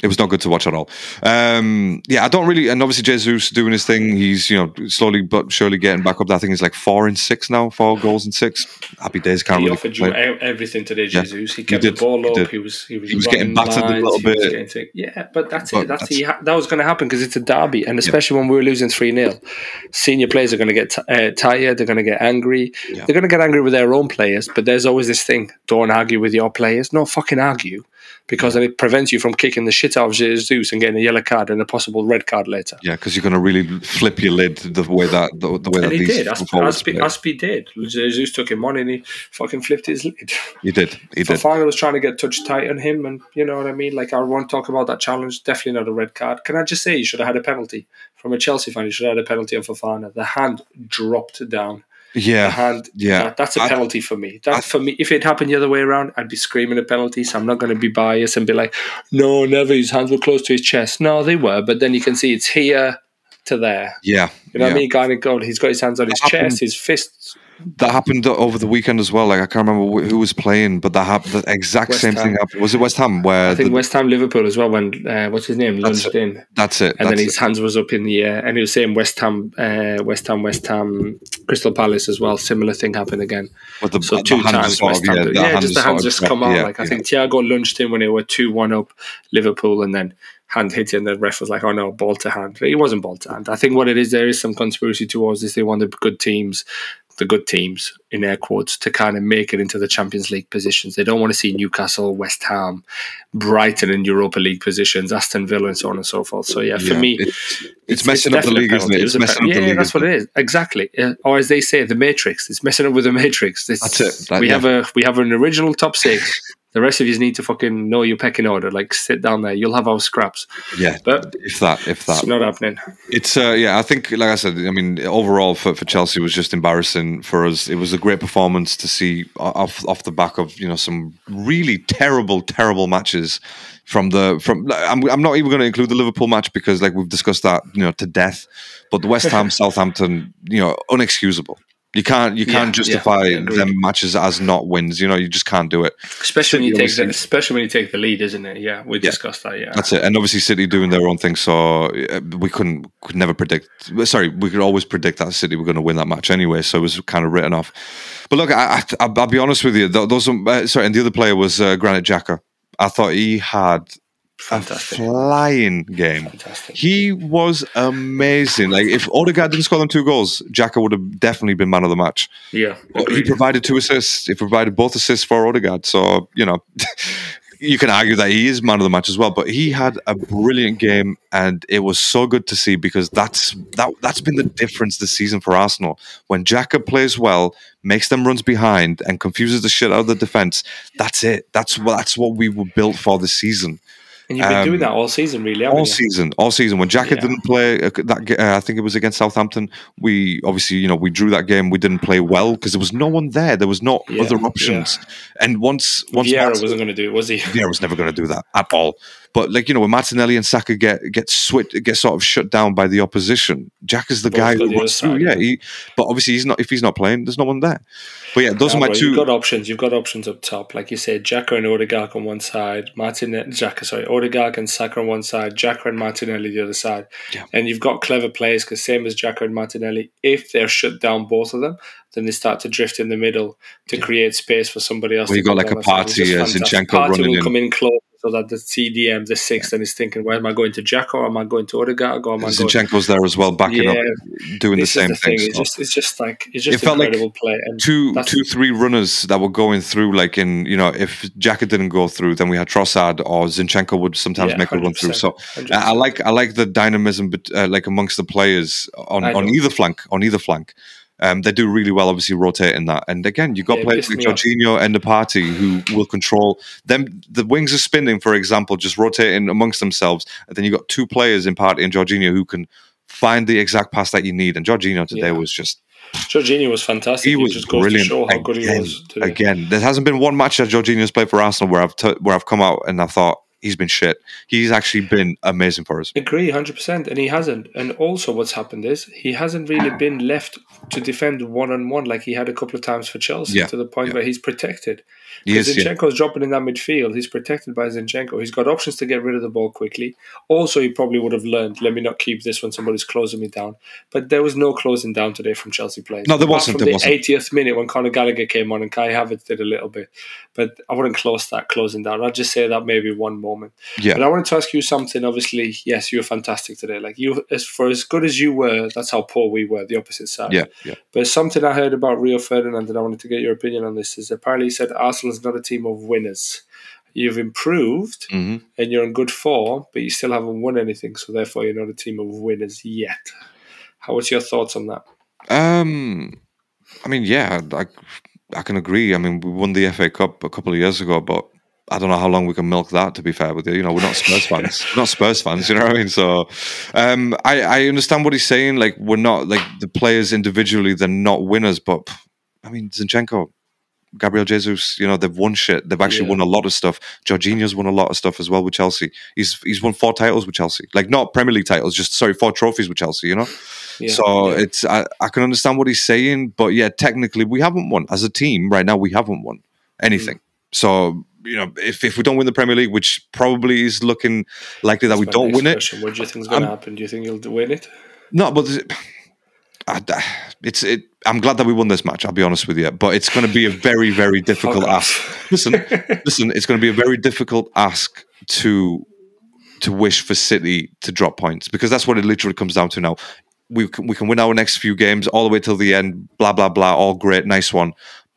It was not good to watch at all. Um, yeah, I don't really. And obviously, Jesus doing his thing. He's you know slowly but surely getting back up. I think he's like four and six now. Four goals and six. Happy days. Can't He really offered you complain. everything today, Yeah, Jesus. He kept did, the ball he up. did. He was he was, He was getting battered a little bit. getting yeah, but that's But it. That's, that's- he ha- that was going to happen because it's a derby, and especially when we were losing three 0 senior players are going to get t- uh, tired. They're going to get angry. Yeah. They're going to get angry with their own players. But there's always this thing: don't argue with your players. No, fucking argue. Because then it prevents you from kicking the shit out of Jesus and getting a yellow card and a possible red card later. Yeah, because you're going to really flip your lid the way that the, the way that And he these did. Asp- forwards Azpi, play. Azpi did. Jesus took him on and he fucking flipped his lid. He did. He did. Fofana was trying to get touch tight on him, and you know what I mean. Like I want to talk about that challenge. Definitely not a red card. Can I just say you should have had a penalty from a Chelsea fan? You should have had a penalty on Fofana. The hand dropped down. Yeah. hand. Yeah. that- that's a penalty for me. That I- for me. If it happened the other way around, I'd be screaming a penalty. So I'm not going to be biased and be like, no, never. His hands were close to his chest. No, they were, but then you can see it's here to there. Yeah. You know yeah. what I mean? Guy goal. He's got his hands on his chest, his fists. That happened over the weekend as well. Like I can't remember who was playing, but that happened. The exact West same Ham. thing happened. Was it West Ham? Where I think the- West Ham, Liverpool as well. When uh, what's his name That's lunged in. that's it. and that's then it. his hands was up in the air, and he was saying West Ham, uh, West Ham, West Ham, Crystal Palace as well. Similar thing happened again. But the, So the two times West of- Ham. yeah, Yeah, hand just the hands just dropped, come out. yeah, like I think Thiago lunged in when they were two one up, Liverpool, and then hand hit it, and the ref was like, "Oh no, ball to hand." But it wasn't ball to hand. I think what it is, there is some conspiracy towards this. They want the good teams. The good teams, in air quotes, to kind of make it into the Champions League positions. They don't want to see Newcastle, West Ham, Brighton in Europa League positions, Aston Villa, and so on and so forth. So yeah, for Yeah, me, it's, it's messing up the league, isn't it? It's messing pen- up the yeah, league. that's what it is. Exactly. Uh, or as they say, the Matrix. It's messing up with the Matrix. It's, That's it. That- we yeah. have a we have an original top six. The rest of you need to fucking know your pecking order. Like sit down there. You'll have our scraps. Yeah, But if that, if that. it's not happening. It's uh, yeah. I think, like I said, I mean, overall for, for Chelsea was just embarrassing for us. It was a great performance to see off off the back of you know some really terrible, terrible matches from the from. I'm, I'm not even going to include the Liverpool match because like we've discussed that you know to death. But the West Ham Southampton, you know, unexcusable. You can't you Yeah, can't yeah, justify agreed. them matches as not wins. You know, you just can't do it. Especially when you take the, especially when you take the lead, isn't it? Yeah, we Yeah. discussed that. Yeah, That's it. And obviously, City doing their own thing. So uh, we couldn't, could never predict. Sorry, we could always predict that City were going to win that match anyway. So it was kind of written off. But look, I, I, I'll, I'll be honest with you. Those, uh, sorry, and the other player was uh, Granit Xhaka. I thought he had fantastic, a flying game. fantastic. He was amazing. Like if Odegaard didn't score them two goals, Xhaka would have definitely been man of the match. Yeah, He provided two assists. He provided both assists for Odegaard. So, you know, you can argue that he is man of the match as well. But he had a brilliant game and it was so good to see because that's that that's been the difference this season for Arsenal. When Xhaka plays well, makes them runs behind and confuses the shit out of the defense, that's it. That's what that's what we were built for this season. And you've been um, doing that all season, really, All you? season, all season. When Xhaka Yeah. didn't play, uh, that uh, I think it was against Southampton. We obviously, you know, we drew that game. We didn't play well because there was no one there. There was not Yeah, other options. And once, once Vieira Martin- wasn't going to do it, was he? Vieira was never going to do that at all. But like you know, when Martinelli and Saka get get switch, get sort of shut down by the opposition, Jack is the Both guy who runs through. Yeah, he, but obviously he's not. If he's not playing, there's no one there. But yeah, those Yeah, are my well, 2 You've got options. You've got options up top, like you said, Xhaka and Odegaard on one side, Martinelli, Xhaka, sorry, Odegaard and Saka on one side, Xhaka and Martinelli the other side, Yeah. and you've got clever players because same as Xhaka and Martinelli, if they're shut down both of them, then they start to drift in the middle to create space for somebody else. Well, to you got like a that side. It's party, uh. Zinchenko running will in. come in close so that the CDM, the sixth, and is thinking, where am I going to Xhaka or am I going to Odegaard or am I going? There as well, backing up, doing the same the thing. It's just, it's just like it's just It felt like incredible play. And two, three runners that were going through. Like in, you know, if Xhaka didn't go through, then we had Trossard or Zinchenko would sometimes Yeah, make a run through. So 100%. I I like, I like the dynamism, but uh, like amongst the players on, on either flank, on either flank. Um, they do really well, obviously, rotating that. And again, you've got Yeah, players like me off. And the party who will control them. The wings are spinning, for example, just rotating amongst themselves. And then you've got two players in Partey and Jorginho who can find the exact pass that you need. And Jorginho today Yeah. was just Jorginho was fantastic. he was just goes brilliant to show how good he again, was today. again. There hasn't been one match that Jorginho's played for Arsenal where I've t- where I've come out and I thought he's been shit. He's actually been amazing for us. Agree, hundred percent, and he hasn't. And also, what's happened is he hasn't really been left to defend one on one like he had a couple of times for Chelsea. Yeah, To the point yeah. where he's protected. He Because yeah. Zinchenko's dropping in that midfield. He's protected by Zinchenko. He's got options to get rid of the ball quickly. Also, he probably would have learned, let me not keep this when somebody's closing me down. But there was no closing down today from Chelsea players. No, there Apart wasn't, From there the wasn't. 80th minute when Conor Gallagher came on and Kai Havertz did a little bit. But I wouldn't close that closing down. I'd just say that maybe one Yeah. But I wanted to ask you something. Obviously, yes, you were fantastic today. Like you, as for as good as you were, that's how poor we were. The opposite side. Yeah, yeah. But something I heard about Rio Ferdinand, and I wanted to get your opinion on this, is apparently he said Arsenal's not a team of winners. You've improved hmm and you're in good form, but you still haven't won anything, so therefore you're not a team of winners yet. How was your thoughts on that? Um, I mean, yeah, I, I can agree. I mean, we won the FA Cup a couple of years ago, but I don't know how long we can milk that. To be fair with you, you know, we're not Spurs fans. We're not Spurs fans. You know what I mean? So, um, I I understand what he's saying. Like, we're not like the players individually. They're not winners, but I mean, Zinchenko. Gabriel Jesus, you know, they've won shit. They've actually Yeah. won a lot of stuff. Jorginho's won a lot of stuff as well with Chelsea. He's he's won four titles with Chelsea. Like not Premier League titles, just sorry, four trophies with Chelsea, you know? Yeah, So yeah. it's I, I can understand what he's saying, but yeah, technically we haven't won as a team right now. We haven't won anything. Mm. So you know, if if we don't win the Premier League, which probably is looking likely that we don't win it. What do you think is going to happen? Do you think you'll win it? no, but it's it. I'm glad that we won this match. I'll be honest with you, but it's going to be a very very difficult ask. Listen, listen, it's going to be a very difficult ask to to wish for City to drop points because that's what it literally comes down to now. We can, we can win our next few games all the way till the end. Blah blah blah. All great, nice one.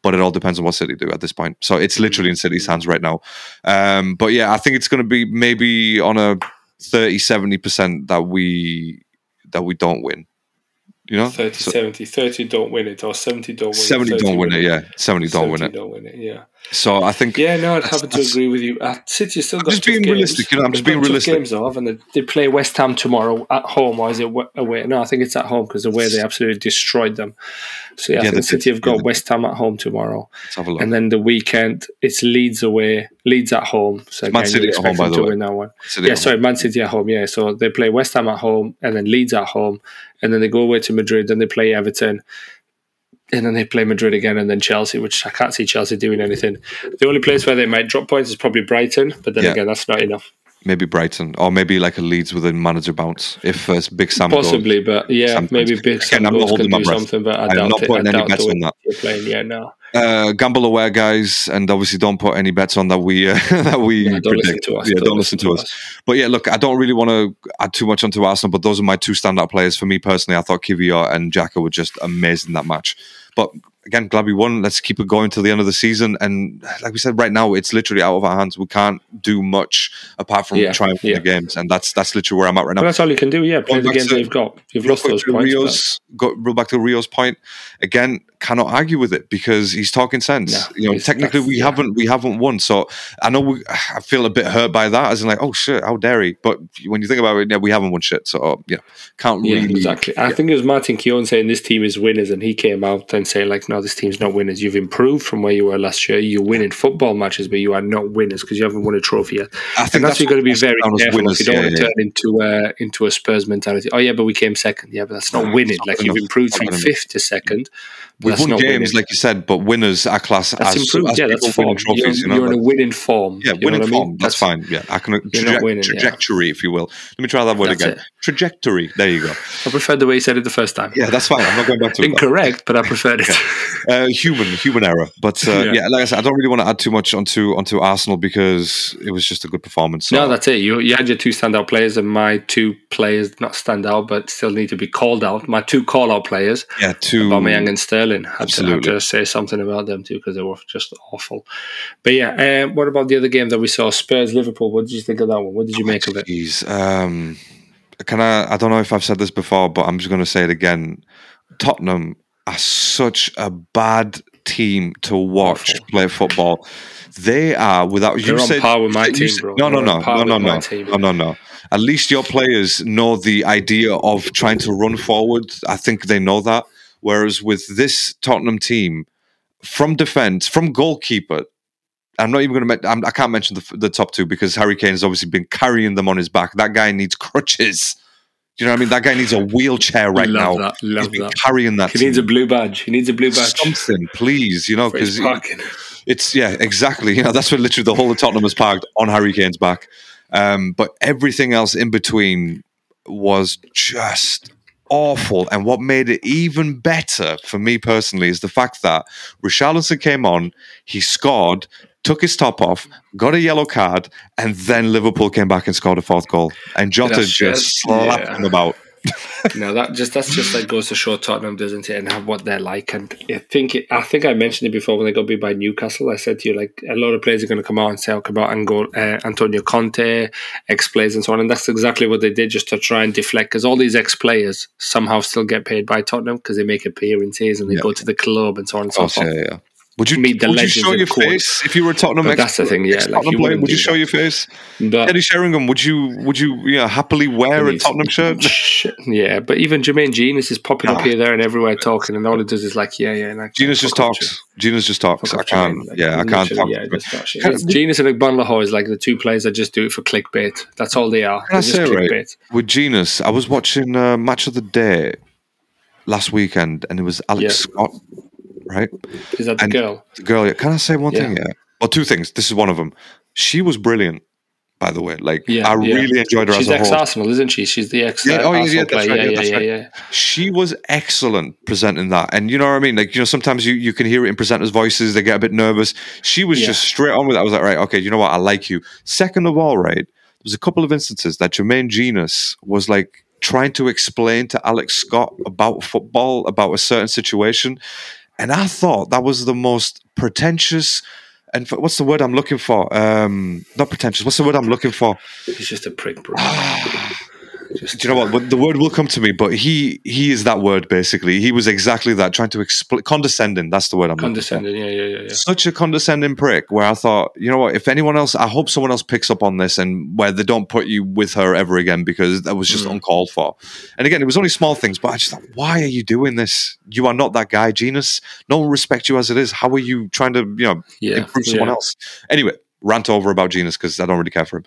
But it all depends on what City do at this point. So it's literally in City's hands right now. Um, but yeah, I think it's going to be maybe on a 30 70 percent that we that we don't win. You know, 30, So 70. 30 don't win it, or 70 don't win 70 it. 30 don't win it. Yeah, 70 don't win 70 it. don't win it, yeah. So I think Yeah, no, I'd happen to agree with you. Uh, City still got just being games. realistic, you know, I'm just being realistic. Games though, haven't they? They play West Ham tomorrow at home, or is it away? No, I think it's at home because away they absolutely destroyed them. So yeah, I think City have got Yeah, West Ham at home tomorrow, let's have a look. and then the weekend it's Leeds away, Leeds at home. So Man City at home, by the to way. win that one. City Yeah, sorry, Man City at home. Yeah, so they play West Ham at home, and then Leeds at home, and then they go away to Madrid, then they play Everton, and then they play Madrid again, and then Chelsea, which I can't see Chelsea doing anything. The only place where they might drop points is probably Brighton, but then Yeah. again, that's not enough. maybe Brighton, or maybe like a Leeds with a manager bounce. If uh, Big Sam goes. Possibly, but yeah, Sometimes. maybe Big Again, Sam I'm not holding can my do breath. something, but I I'm doubt not it. putting I any bets on that. Playing, yeah, no. Uh, gamble aware, guys, and obviously don't put any bets on that we uh, that we Yeah, don't predict. listen to us. Yeah, don't, listen to us. But yeah, look, I don't really want to add too much onto Arsenal, but those are my two standout players for me personally. I thought Kiwior and Xhaka were just amazing that match. But again, glad we won. Let's keep it going till the end of the season. And like we said, right now it's literally out of our hands. We can't do much apart from Yeah, try and win yeah. the games, and that's that's literally where I'm at right now. Well, that's all you can do, yeah. Play the games to- you've got. You've lost those points. Rio's, go real back to Rio's point again. Cannot argue with it because he's talking sense. No, you know, technically we yeah. haven't we haven't won. So I know we, I feel a bit hurt by that, as in like, oh shit, how dare he? But when you think about it, yeah, we haven't won shit. So oh, yeah, can't Yeah, really exactly. I think it was Martin Keown saying this team is winners, and he came out and saying like, "No, this team's not winners. You've improved from where you were last year. You're winning football matches, but you are not winners because you haven't won a trophy yet." I think And that's, why you've got to be very careful. winners, you don't yeah, want to yeah. turn into a into a Spurs mentality. Oh yeah, but we came second. Yeah, but that's not No, winning. not Like you've improved from fifth to second. We've won games, winning. like you said, but winners are class That's as, improved. as yeah, that's form. trophies. You're, you know, you're in a winning form. yeah, winning what I mean? form. That's, fine. Yeah, I can traje- winning, yeah. trajectory, if you will. Let me try that word That's again. it. Trajectory. There you go. I preferred the way you said it the first time. Yeah, that's fine. I'm not going back to it. Incorrect, but I preferred it. uh, human human error. But uh, Yeah. yeah. like I said, I don't really want to add too much onto onto Arsenal because it was just a good performance. So, No, that's it. You you had your two standout players, and my two players not stand out, but still need to be called out. My two call out players, yeah, two. Aubameyang and Sterling. Had to, had Absolutely. to say something about them too because they were just awful. But yeah, um, what about the other game that we saw? Spurs Liverpool. What did you think of that one? What did you make of it? Um, can I? I don't know if I've said this before, but I'm just going to say it again. Tottenham are such a bad team to watch Awful. play football. They are without you They're on said par with my team, said- bro. No, no, no, no, no, no, team. no, no, no. At least your players know the idea of trying to run forward. I think they know that. Whereas with this Tottenham team, from defense, from goalkeeper, I'm not even going to. I can't mention the, the top two because Harry Kane has obviously been carrying them on his back. That guy needs crutches. Do you know what I mean? That guy needs a wheelchair right love now. that. Love He's been that. carrying that. He needs a blue badge. He needs a blue badge. something, please. You know, because it's yeah, exactly. You know, that's where literally the whole of Tottenham is parked on Harry Kane's back. Um, but everything else in between was just awful. And what made it even better for me personally is the fact that Richarlison came on, he scored, took his top off, got a yellow card, and then Liverpool came back and scored a fourth goal. And Jota just slapped yeah. him about. No, that just that's just like goes to show Tottenham, doesn't it, and have what they're like. And I think it, I think I mentioned it before when they got beat by Newcastle. I said to you like a lot of players are going to come out and say, "I'll and go." Uh, Antonio Conte, ex players, and so on, and that's exactly what they did, just to try and deflect. Because all these ex players somehow still get paid by Tottenham because they make appearances and they go to the club and so on and so Oh, forth. yeah, yeah. Would you, Meet the would you show your court. face if you were a Tottenham ex- that's the thing, yeah, like, you player? wouldn't you show that. your face? But Eddie Sheringham, would you would you yeah happily wear a Tottenham shirt? yeah, but even Jermaine Jenas is popping up Ah. here, there, and everywhere talking, and all it does is like, yeah, yeah. Like, Jenas just talks. Jenas just talks. Fuck I can't. Like, yeah, I can't talk. Yeah, just talk shit. Can- It's Jenas and Igbon is like the two players that just do it for clickbait. That's all they are. Can I They're just say, right? With Jenas, I was watching uh, Match of the Day last weekend, and it was Alex. Scott, right? Is that the And- girl? The girl. Yeah. Can I say one Yeah. thing? Yeah. Well, two things. This is one of them. She was brilliant, by the way. Like Yeah, I really enjoyed her She's as a ex. Arsenal, isn't she? She's the ex. Yeah, uh, oh, yeah, yeah, that's right, yeah, yeah, yeah, right. yeah, she was excellent presenting that. And you know what I mean? Like, you know, sometimes you, you can hear it in presenters' voices, they get a bit nervous. She was just straight on with it. I was like, right, okay, you know what? I like you. Second of all, right, there was a couple of instances that Jermaine Jenas was like trying to explain to Alex Scott about football, about a certain situation. And I thought that was the most pretentious and f- what's the word I'm looking for? Um, not pretentious. What's the word I'm looking for? He's just a prick, bro. Just, Do you know what? The word will come to me, but he he is that word basically. He was exactly that, trying to explain condescending. That's the word I'm condescending? Yeah, yeah, yeah, yeah. Such a condescending prick. Where I thought, you know what? If anyone else, I hope someone else picks up on this, and where they don't put you with her ever again because that was just Mm. uncalled for. And again, it was only small things, but I just thought, why are you doing this? You are not that guy, Jenas. No one respects you as it is. How are you trying to, you know, Yeah, improve someone yeah. else? Anyway, rant over about Jenas because I don't really care for him.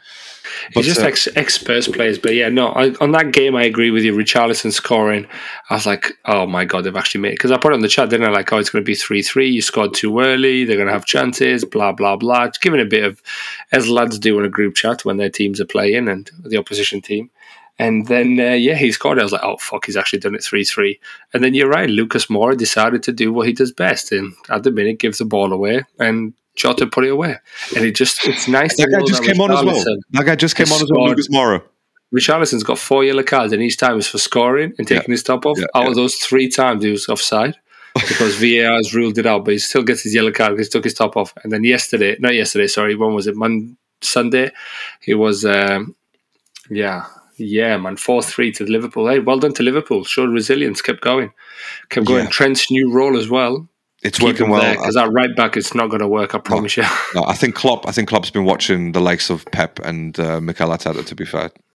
He's just uh, ex ex Spurs players, but yeah, no. I, on that game, I agree with you. Richarlison scoring, I was like, oh my god, they've actually made. It. Because I put it on the chat, didn't I? Like, oh, it's going to be three three. You scored too early. They're going to have chances. Blah blah blah. Just giving a bit of, as lads do in a group chat when their teams are playing and the opposition team. And then uh, yeah, he scored. I was like, oh fuck, he's actually done it three three. And then you're right, Lucas Moura decided to do what he does best, and at the minute gives the ball away and. Jota put it away, and it just—it's nice. That to guy just that came on as well. That guy just came on as well. Lucas Moura. Richarlison's got four yellow cards, and each time is for scoring and taking his top off. yeah, out yeah. of those three times, he was offside because VAR has ruled it out, but he still gets his yellow card because he took his top off. And then yesterday, not yesterday, sorry, when was it? Mon- Sunday, he was, um, yeah, yeah, man, 4 3 to Liverpool. Hey, well done to Liverpool. Showed resilience, kept going. Kept going. Yeah. Trent's new role as well. It's Keep working well. because that right back, it's not going to work, I promise you. No, I think Klopp. I think Klopp's been watching the likes of Pep and uh, Mikel Arteta. To be fair,